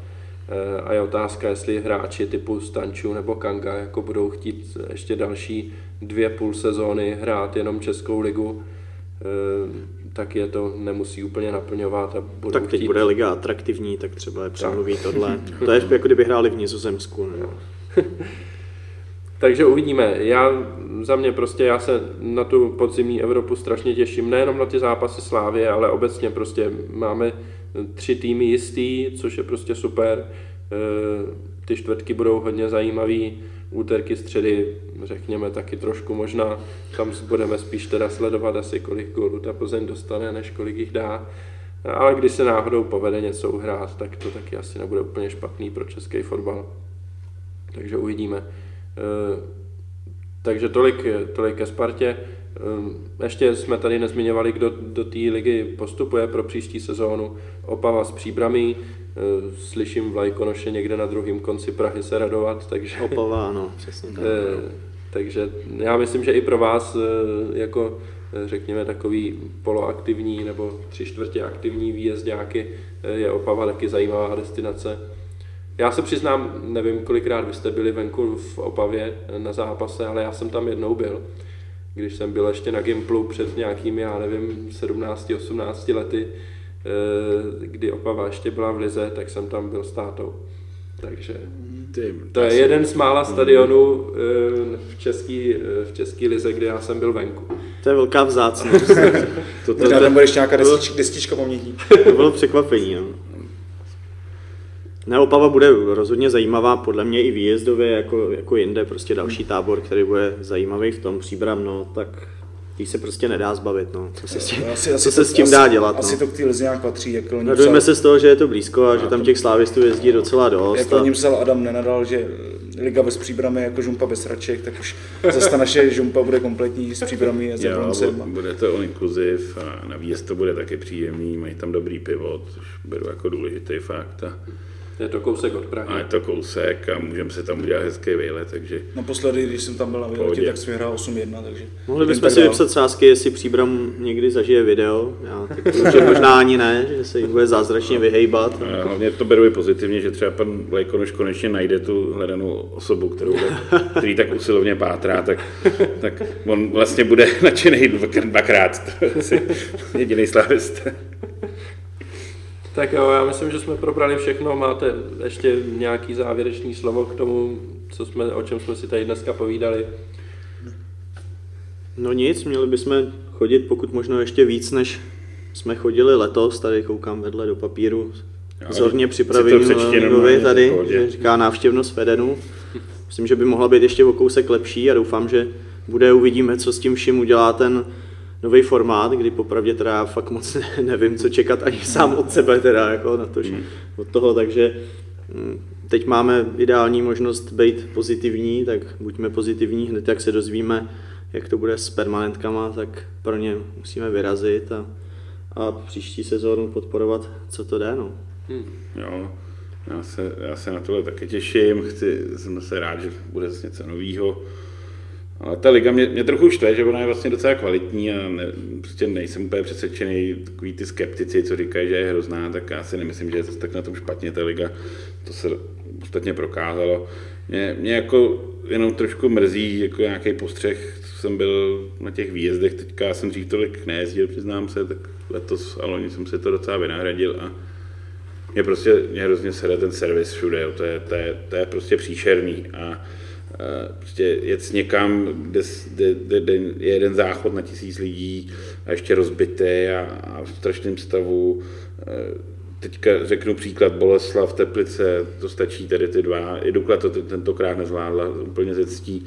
a je otázka, jestli hráči typu Stanču nebo Kanga jako budou chtít ještě další dvě půl sezóny hrát jenom Českou ligu, eh, tak je to nemusí úplně naplňovat. A budou tak teď chtít... bude liga atraktivní, tak třeba je přemluví tohle. To je jako kdyby hráli v Nizozemsku. Takže uvidíme. Já za mě prostě, já se na tu podzimní Evropu strašně těším, nejenom na ty zápasy Slávě, ale obecně prostě máme tři týmy jistý, což je prostě super. Eh, ty čtvrtky budou hodně zajímavý, úterky, středy, řekněme taky trošku možná, tam budeme spíš teda sledovat asi kolik gólů ta Plzeň dostane, než kolik jich dá. Ale když se náhodou povede něco uhrát, tak to taky asi nebude úplně špatný pro český fotbal. Takže uvidíme. Eh, takže tolik, tolik ke Spartě. Ehm, ještě jsme tady nezmiňovali, kdo do té ligy postupuje pro příští sezónu. Opava s příbramí, ehm, slyším Vlajkonoše někde na druhém konci Prahy se radovat, takže... Opava, ano, přesně tak. Ehm, takže já myslím, že i pro vás jako řekněme takový poloaktivní nebo tři čtvrtě aktivní výjezdáky je Opava taky zajímavá destinace. Já se přiznám, nevím, kolikrát vy jste byli venku v Opavě na zápase, ale já jsem tam jednou byl když jsem byl ještě na Gimplu před nějakými, já nevím, 17-18 lety, eh, kdy Opava ještě byla v Lize, tak jsem tam byl s tátou. Takže to je jeden z mála stadionů eh, v české v český lize, kde já jsem byl venku. To je velká vzácnost. to, to, to, tam budeš nějaká destička, destička pamětí. to bylo překvapení. No. Ne, Opava bude rozhodně zajímavá, podle mě i výjezdově, jako, jako jinde, prostě další tábor, který bude zajímavý v tom příbram, no, tak Tý se prostě nedá zbavit, no. Co se s tím, Asi, asi co se to, s tím asi, dá dělat, Asi no. to k té lize nějak patří, jak Loni Radujeme psal, se z toho, že je to blízko a že tam těch slávistů jezdí docela dost. jak A, Loni psal Adam nenadal, že Liga bez příbramy je jako žumpa bez hraček, tak už zase ta naše žumpa bude kompletní s příbramy a s Jo, Jabloncem. bu- bude to all inclusive a na výjezd to bude taky příjemný, mají tam dobrý pivo, což beru jako důležitý fakt. A, Je to kousek od a Prahy. je to kousek a můžeme se tam udělat hezký výlet, takže Naposledy, když jsem tam byl na výletě, tak jsme hrál 8-1, takže... mohli bychom tak si vypsat sázky, jestli Příbram někdy zažije video. Já že možná ani ne, že se jich bude zázračně vyhejbat. a hlavně to beru i pozitivně, že třeba pan Lejkonoš konečně najde tu hledanou osobu, kterou tak, který tak usilovně pátrá, tak, tak on vlastně bude nadšený dvakrát, dvakrát. To je asi jediný slavist. Tak jo, já myslím, že jsme probrali všechno. Máte ještě nějaký závěrečný slovo k tomu, co jsme, o čem jsme si tady dneska povídali? No nic, měli bychom chodit pokud možno ještě víc, než jsme chodili letos. Tady koukám vedle do papíru. To přečti Ligovi normálně, tady, že říká návštěvnost Fedenu. Myslím, že by mohla být ještě o kousek lepší a doufám, že bude, uvidíme, co s tím vším udělá ten nový formát, kdy popravdě teda já fakt moc ne, nevím, co čekat ani sám od sebe teda, jako na to, Hmm. od toho, takže mm, teď máme ideální možnost být pozitivní, tak buďme pozitivní hned, jak se dozvíme, jak to bude s permanentkama, tak pro ně musíme vyrazit a, a příští sezónu podporovat, co to jde, no. Jo, já se, já se na tohle taky těším, chci, jsem se rád, že bude zase něco nového. Ale ta liga mě, mě trochu štve, že ona je vlastně docela kvalitní a ne, prostě nejsem úplně přesvědčený, takový ty skeptici, co říkají, že je hrozná, tak já si nemyslím, že je zase tak na tom špatně ta liga. To se ostatně prokázalo. Mě, mě jako jenom trošku mrzí jako nějaký postřeh, co jsem byl na těch výjezdech, teďka jsem dřív tolik nejezdil, přiznám se, tak letos a loni jsem si to docela vynahradil a mě prostě mě hrozně sere ten servis všude, jo. To, je, to, je, to je prostě příšerný a prostě jet někam, kde, kde, kde, je jeden záchod na tisíc lidí a ještě rozbitý a, a v strašném stavu. E, Teďka řeknu příklad Boleslav, Teplice, to stačí tady ty dva. I Dukla to tentokrát nezvládla úplně ze ctí.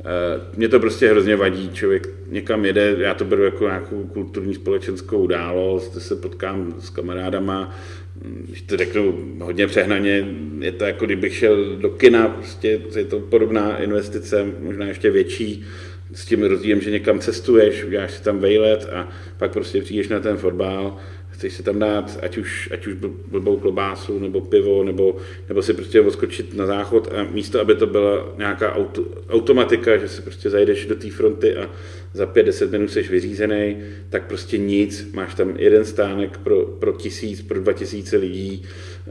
Eh, Mě to prostě hrozně vadí, člověk někam jede, já to beru jako nějakou kulturní společenskou událost, se potkám s kamarádama, když to řeknu hodně přehnaně, je to jako kdybych šel do kina, prostě je to podobná investice, možná ještě větší, s tím rozdílem, že někam cestuješ, uděláš si tam vejlet a pak prostě přijdeš na ten fotbal, chceš si tam dát, ať už, ať už bl- blbou klobásu, nebo pivo, nebo, nebo si prostě odskočit na záchod a místo, aby to byla nějaká auto, automatika, že si prostě zajdeš do té fronty a za 5-10 minut jsi vyřízený, tak prostě nic, máš tam jeden stánek pro, pro tisíc, pro dva tisíce lidí.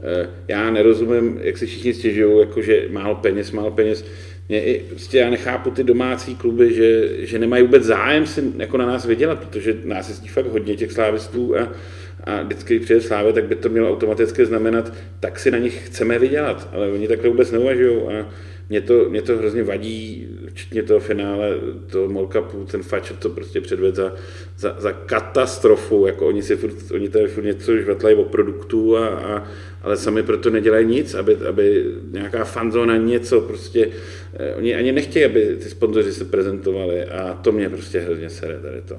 Eh, Já nerozumím, jak si všichni stěžují, jako že málo peněz, málo peněz. Mě i, prostě já nechápu ty domácí kluby, že, že nemají vůbec zájem si jako na nás vydělat, protože nás jezdí fakt hodně těch slávistů a, a vždycky, když přijde Slávě, tak by to mělo automaticky znamenat, tak si na nich chceme vydělat, ale oni takhle vůbec neuvažují a mě to, mě to hrozně vadí, včetně toho finále, toho Molkapu, ten Fačer to prostě předved za, za, za katastrofu, jako oni si furt, oni tady furt něco žvetlají o produktu, a, a, ale sami proto nedělají nic, aby, aby nějaká fanzona něco prostě, eh, oni ani nechtějí, aby ty sponzoři se prezentovali a to mě prostě hrozně sere tady to.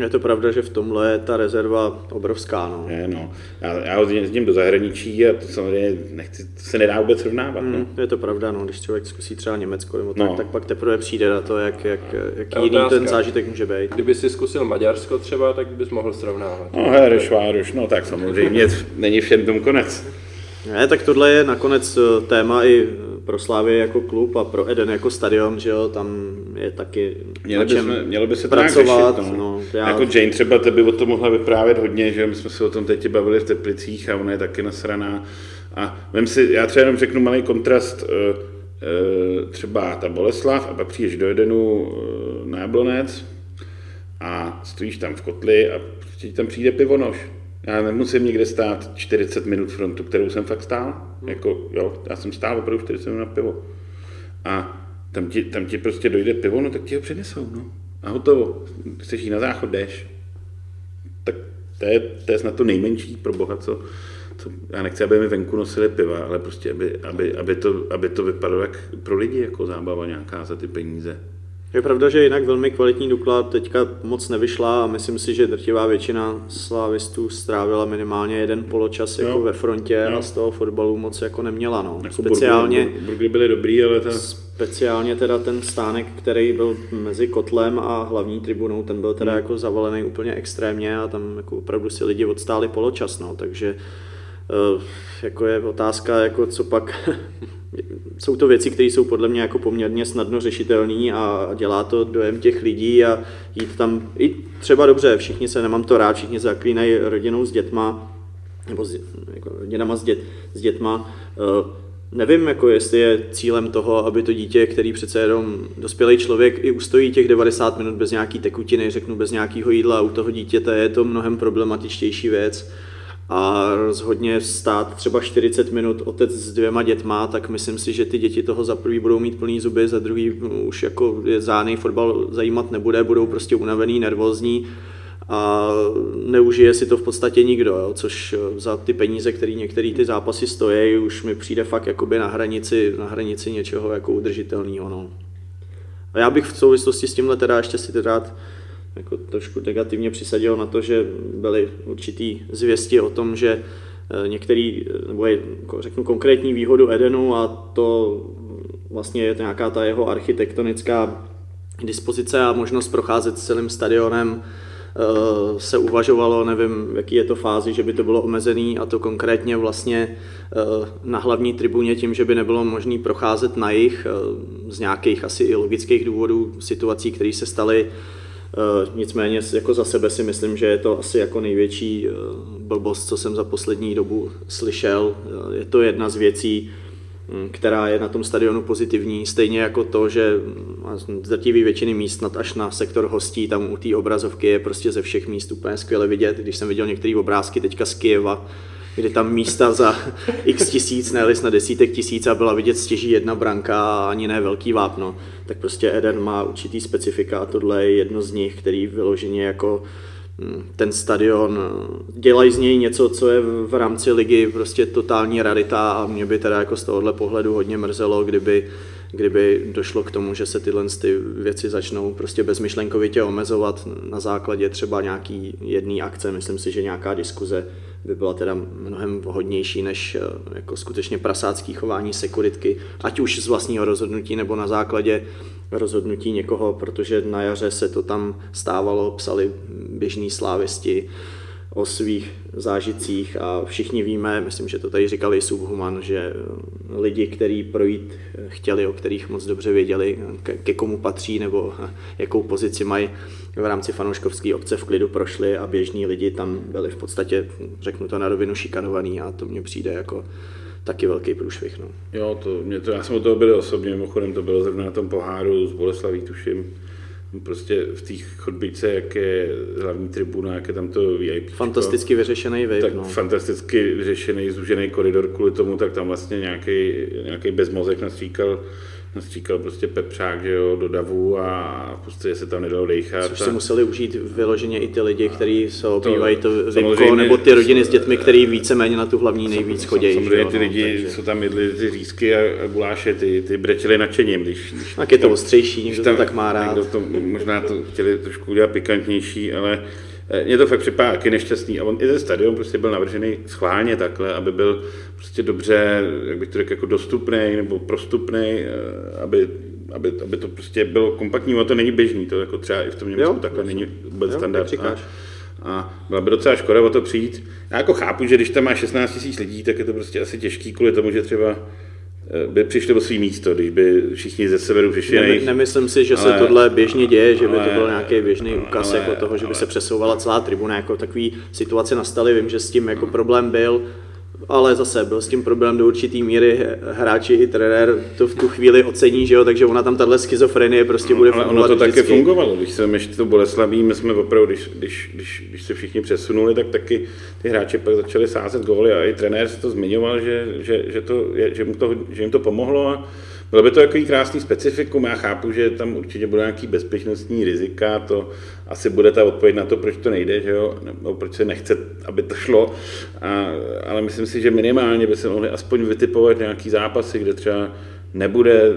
Je to pravda, že v tomhle je ta rezerva obrovská, no. Ne, no. Já, já jezdím do zahraničí a to samozřejmě nechci, to se nedá vůbec srovnávat. No. Hmm, je to pravda, no, když člověk zkusí třeba Německo nebo No. tak, tak pak teprve přijde na to, jak, jak, jak je jiný otázka. ten zážitek může být. Kdyby si zkusil Maďarsko třeba, tak bys mohl srovnávat. No, hele, Šváruš, no tak samozřejmě není všem tom konec. Ne, tak tohle je nakonec eh, téma i pro Slávy jako klub a pro Eden jako stadion, že jo, tam je taky Mělo na by, jsme, mělo by se pracovat. řešit, no. no, já, Jako Jane třeba, to by o tom mohla vyprávět hodně, že my jsme se o tom teď bavili v Teplicích a ona je taky nasraná. A vem si, já třeba jenom řeknu malý kontrast, eh, eh, třeba ta Boleslav a pak přijdeš do Edenu eh, na Jablonec a stojíš tam v kotli a prostě ti tam přijde pivonoš. Já nemusím nikde stát 40 minut frontu, kterou jsem fakt stál. Jako, jo, já jsem stál opravdu 40 minut na pivo. A tam ti, tam ti prostě dojde pivo, no tak ti ho přinesou, no. A hotovo. Chceš jít na záchod, jdeš. Tak to je, to je snad to nejmenší pro boha, co, co, já nechci, aby mi venku nosili piva, ale prostě, aby, aby, aby, to, aby to vypadalo jak pro lidi jako zábava nějaká za ty peníze. Je pravda, že jinak velmi kvalitní Dukla teďka moc nevyšla a myslím si, že drtivá většina slávistů strávila minimálně jeden poločas jako ve frontě jo. a z toho fotbalu moc jako neměla. No. Jako speciálně, Burgy byly dobrý, ale ta... Speciálně teda ten stánek, který byl mezi kotlem a hlavní tribunou, ten byl teda hmm. jako zavalený úplně extrémně a tam jako opravdu si lidi odstáli poločas, no, takže jako je otázka, jako co pak jsou to věci, které jsou podle mě jako poměrně snadno řešitelné a dělá to dojem těch lidí a jít tam i třeba dobře, všichni se, nemám to rád, všichni zaklínají rodinou s dětma, nebo s, jako rodinama s, dět, s dětma. Uh, nevím, jako jestli je cílem toho, aby to dítě, který přece jenom dospělý člověk i ustojí těch 90 minut bez nějaký tekutiny, řeknu bez nějakého jídla, u toho dítěte je to mnohem problematičtější věc a rozhodně stát třeba 40 minut otec s dvěma dětma, tak myslím si, že ty děti toho za prvý budou mít plný zuby, za druhý už jako je záný fotbal zajímat nebude, budou prostě unavený, nervózní a neužije si to v podstatě nikdo, jo, což za ty peníze, které některé ty zápasy stojí, už mi přijde fakt jakoby na hranici, na hranici něčeho jako udržitelného. No. A já bych v souvislosti s tímhle teda ještě si teda jako trošku negativně přisadil na to, že byly určitý zvěsti o tom, že eh, některý, nebo je, řeknu konkrétní výhodu Edenu a to vlastně je nějaká ta jeho architektonická dispozice a možnost procházet celým stadionem eh, se uvažovalo, nevím, v jaký je to fázi, že by to bylo omezený a to konkrétně vlastně eh, na hlavní tribuně tím, že by nebylo možné procházet na jich z nějakých asi i logických důvodů situací, které se staly nicméně jako za sebe si myslím, že je to asi jako největší eh, blbost, co jsem za poslední dobu slyšel. Eh, je to jedna z věcí, hm, která je na tom stadionu pozitivní, stejně jako to, že hm, drtivý většiny míst nad až na sektor hostí, tam u té obrazovky je prostě ze všech míst úplně skvěle vidět. Když jsem viděl některé obrázky teďka z Kieva, kdy tam místa za x tisíc, ne na desítek tisíc a byla vidět stěží jedna branka a ani ne velký vápno, tak prostě Eden má určitý specifika a tohle je jedno z nich, který vyloženě jako hm, ten stadion, dělají z něj něco, co je v rámci ligy prostě totální rarita a mě by teda jako z tohohle pohledu hodně mrzelo, kdyby kdyby došlo k tomu, že se tyhle ty věci začnou prostě bezmyšlenkovitě omezovat na základě třeba nějaký jedné akce. Myslím si, že nějaká diskuze by byla teda mnohem vhodnější než eh, jako skutečně prasácký chování sekuritky, ať už z vlastního rozhodnutí nebo na základě rozhodnutí někoho, protože na jaře se to tam stávalo, psali běžní slávisti, o svých zážitcích a všichni víme, myslím, že to tady říkali Subhuman, že lidi, kteří projít chtěli, o kterých moc dobře věděli, ke, komu patří nebo jakou pozici mají v rámci fanouškovské obce v klidu prošli a běžní lidi tam byli v podstatě, řeknu to na rovinu, šikanovaný a to mně přijde jako taky velký průšvih. No. Jo, to, mě to, já jsem o toho byl osobně, mimochodem to bylo zrovna na tom poháru z Boleslaví, tuším, prostě v té chodbičce, jak je hlavní tribuna, jak je tam to VIP. Fantasticky vyřešený VIP, tak no. fantasticky vyřešený, zúžený koridor kvůli tomu, tak tam vlastně nějaký, nějaký bezmozek nastříkal nastříkal prostě pepřák že jo, do davu a podstatě se tam nedalo dejchat. Což si museli užít vyloženě i ty lidi, kteří se obývají to, to vipko, nebo ty rodiny s dětmi, který víceméně na tu hlavní nejvíc chodí. Samozřejmě ty no, lidi, takže... co tam jedli ty řízky a, a guláše, ty, ty brečeli nadšením. Když, když, tak je to ostřejší, někdo tam, to tak má rád. Někdo to, možná to chtěli trošku udělat pikantnější, ale Eh, mě to fakt připadá taky nešťastný. A on i ten stadion prostě byl navržený schválně takhle, aby byl prostě dobře, jak bych to řekl, jako dostupný nebo prostupný, eh, aby, aby, aby, to prostě bylo kompaktní. Ono to není běžný, to jako třeba i v tom Německu takhle vlastně. není vůbec jo, standard. A, a byla by docela škoda o to přijít. Já jako chápu, že když tam má 16 000 lidí, tak je to prostě asi těžký kvůli tomu, že třeba by přišli o svý místo, když by všichni ze severu přišli. Ne, nemyslím si, že ale, se tohle běžně děje, že by to byl nějaký běžný úkaz ale, jako toho, že by se přesouvala celá tribuna, jako takový situace nastaly, vím, že s tím jako problém byl, ale zase byl s tím problém do určitý míry, hráči i trenér to v tu chvíli ocení, že jo, takže ona tam tahle schizofrenie prostě bude fungovat. Ale ono to také fungovalo, když jsem ještě to Boleslaví, my jsme opravdu, když, když, když, když, se všichni přesunuli, tak taky ty hráči pak začali sázet góly a i trenér se to zmiňoval, že, že, že, to, že, mu to, že jim to pomohlo a bylo by to takový krásný specifikum, já chápu, že tam určitě bude nějaký bezpečnostní rizika, to asi bude ta odpověď na to, proč to nejde, že jo? nebo proč se nechce, aby to šlo, a, ale myslím si, že minimálně by se mohli aspoň vytipovat nějaký zápasy, kde třeba nebude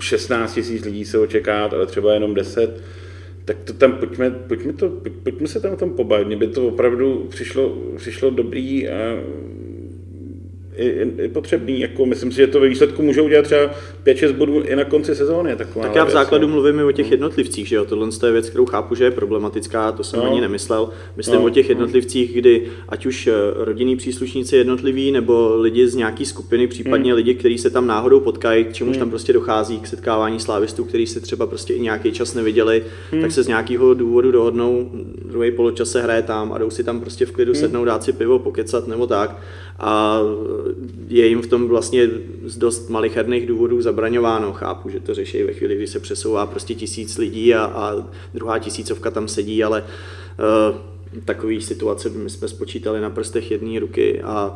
16 tisíc lidí se očeká, ale třeba jenom 10, tak to tam pojďme, pojďme, to, pojďme se tam o tom pobavit. Mně by to opravdu přišlo, přišlo dobrý a i, i potřebný. Jako, myslím si, že to ve výsledku můžou udělat třeba 5-6 bodů i na konci sezóny. Taková tak já v věc, základu no. mluvím i o těch jednotlivcích, že jo? Tohle je věc, kterou chápu, že je problematická, to jsem No. ani nemyslel. Myslím No. o těch jednotlivcích, kdy ať už eh, rodinní příslušníci jednotliví, nebo lidi z nějaký skupiny, případně Hmm. lidi, kteří se tam náhodou potkají, k čemuž tam prostě dochází k setkávání slávistů, kteří se třeba prostě i nějaký čas neviděli, Hmm. tak se z nějakého důvodu dohodnou, druhý poločas se hraje tam a jdou si tam prostě v klidu Hmm. sednout, dát si pivo, pokecat nebo tak. A je jim v tom vlastně z dost malicherných důvodů zabraňováno. Chápu, že to řeší ve chvíli, kdy se přesouvá prostě tisíc lidí a, a druhá tisícovka tam sedí, ale uh, takový situace my jsme spočítali na prstech jedné ruky a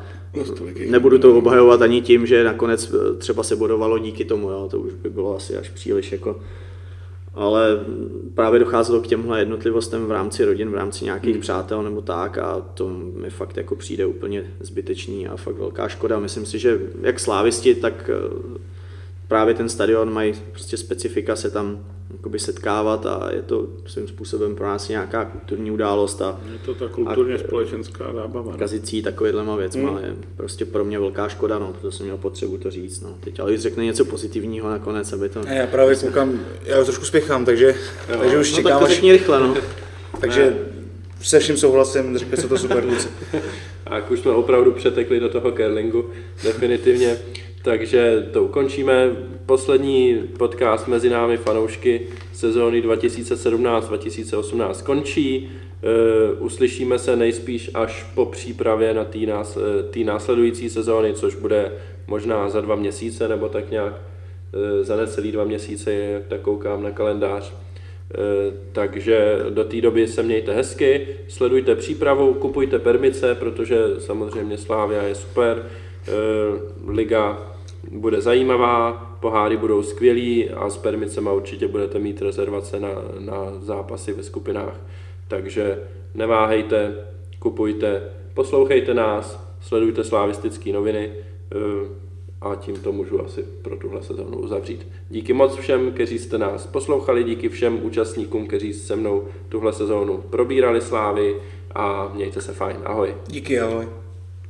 nebudu to obhajovat ani tím, že nakonec eh, třeba se bodovalo díky tomu, jo, to už by bylo asi až příliš jako ale právě docházelo k těmhle jednotlivostem v rámci rodin, v rámci nějakých hmm. přátel nebo tak a to mi fakt jako přijde úplně zbytečný a fakt velká škoda. Myslím si, že jak slávisti, tak eh, právě ten stadion mají prostě specifika se tam jakoby setkávat a je to svým způsobem pro nás nějaká kulturní událost a Je to ta kulturně společenská zábava. no. kazicí takovýhlema věcma Hmm. je prostě pro mě velká škoda, no, to jsem měl potřebu to říct. No. Teď ale řekne něco pozitivního nakonec, aby to... A já právě koukám, já už trošku spěchám, takže, takže už no, čekám, tak to až, řekni rychle, no. takže se vším souhlasím, řekli se to super. A už jsme opravdu přetekli do toho curlingu, definitivně, takže to ukončíme. Poslední podcast mezi námi fanoušky sezóny 2017-2018 končí. E, uslyšíme se nejspíš až po přípravě na té e, té následující sezóny, což bude možná za dva měsíce nebo tak nějak e, za necelý dva měsíce, jak tak koukám na kalendář. Eh, Takže do té doby se mějte hezky, sledujte přípravu, kupujte permice, protože samozřejmě Slávia je super, eh, liga bude zajímavá, poháry budou skvělý a s permicema určitě budete mít rezervace na, na zápasy ve skupinách. Takže neváhejte, kupujte, poslouchejte nás, sledujte slavistické noviny eh, a tím to můžu asi pro tuhle sezónu uzavřít. Díky moc všem, kteří jste nás poslouchali, díky všem účastníkům, kteří se mnou tuhle sezónu probírali slávy a mějte se fajn. Ahoj. Díky, ahoj.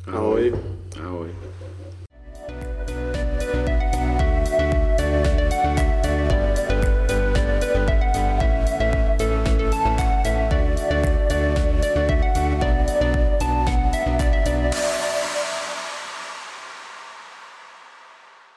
Ahoj. Ahoj.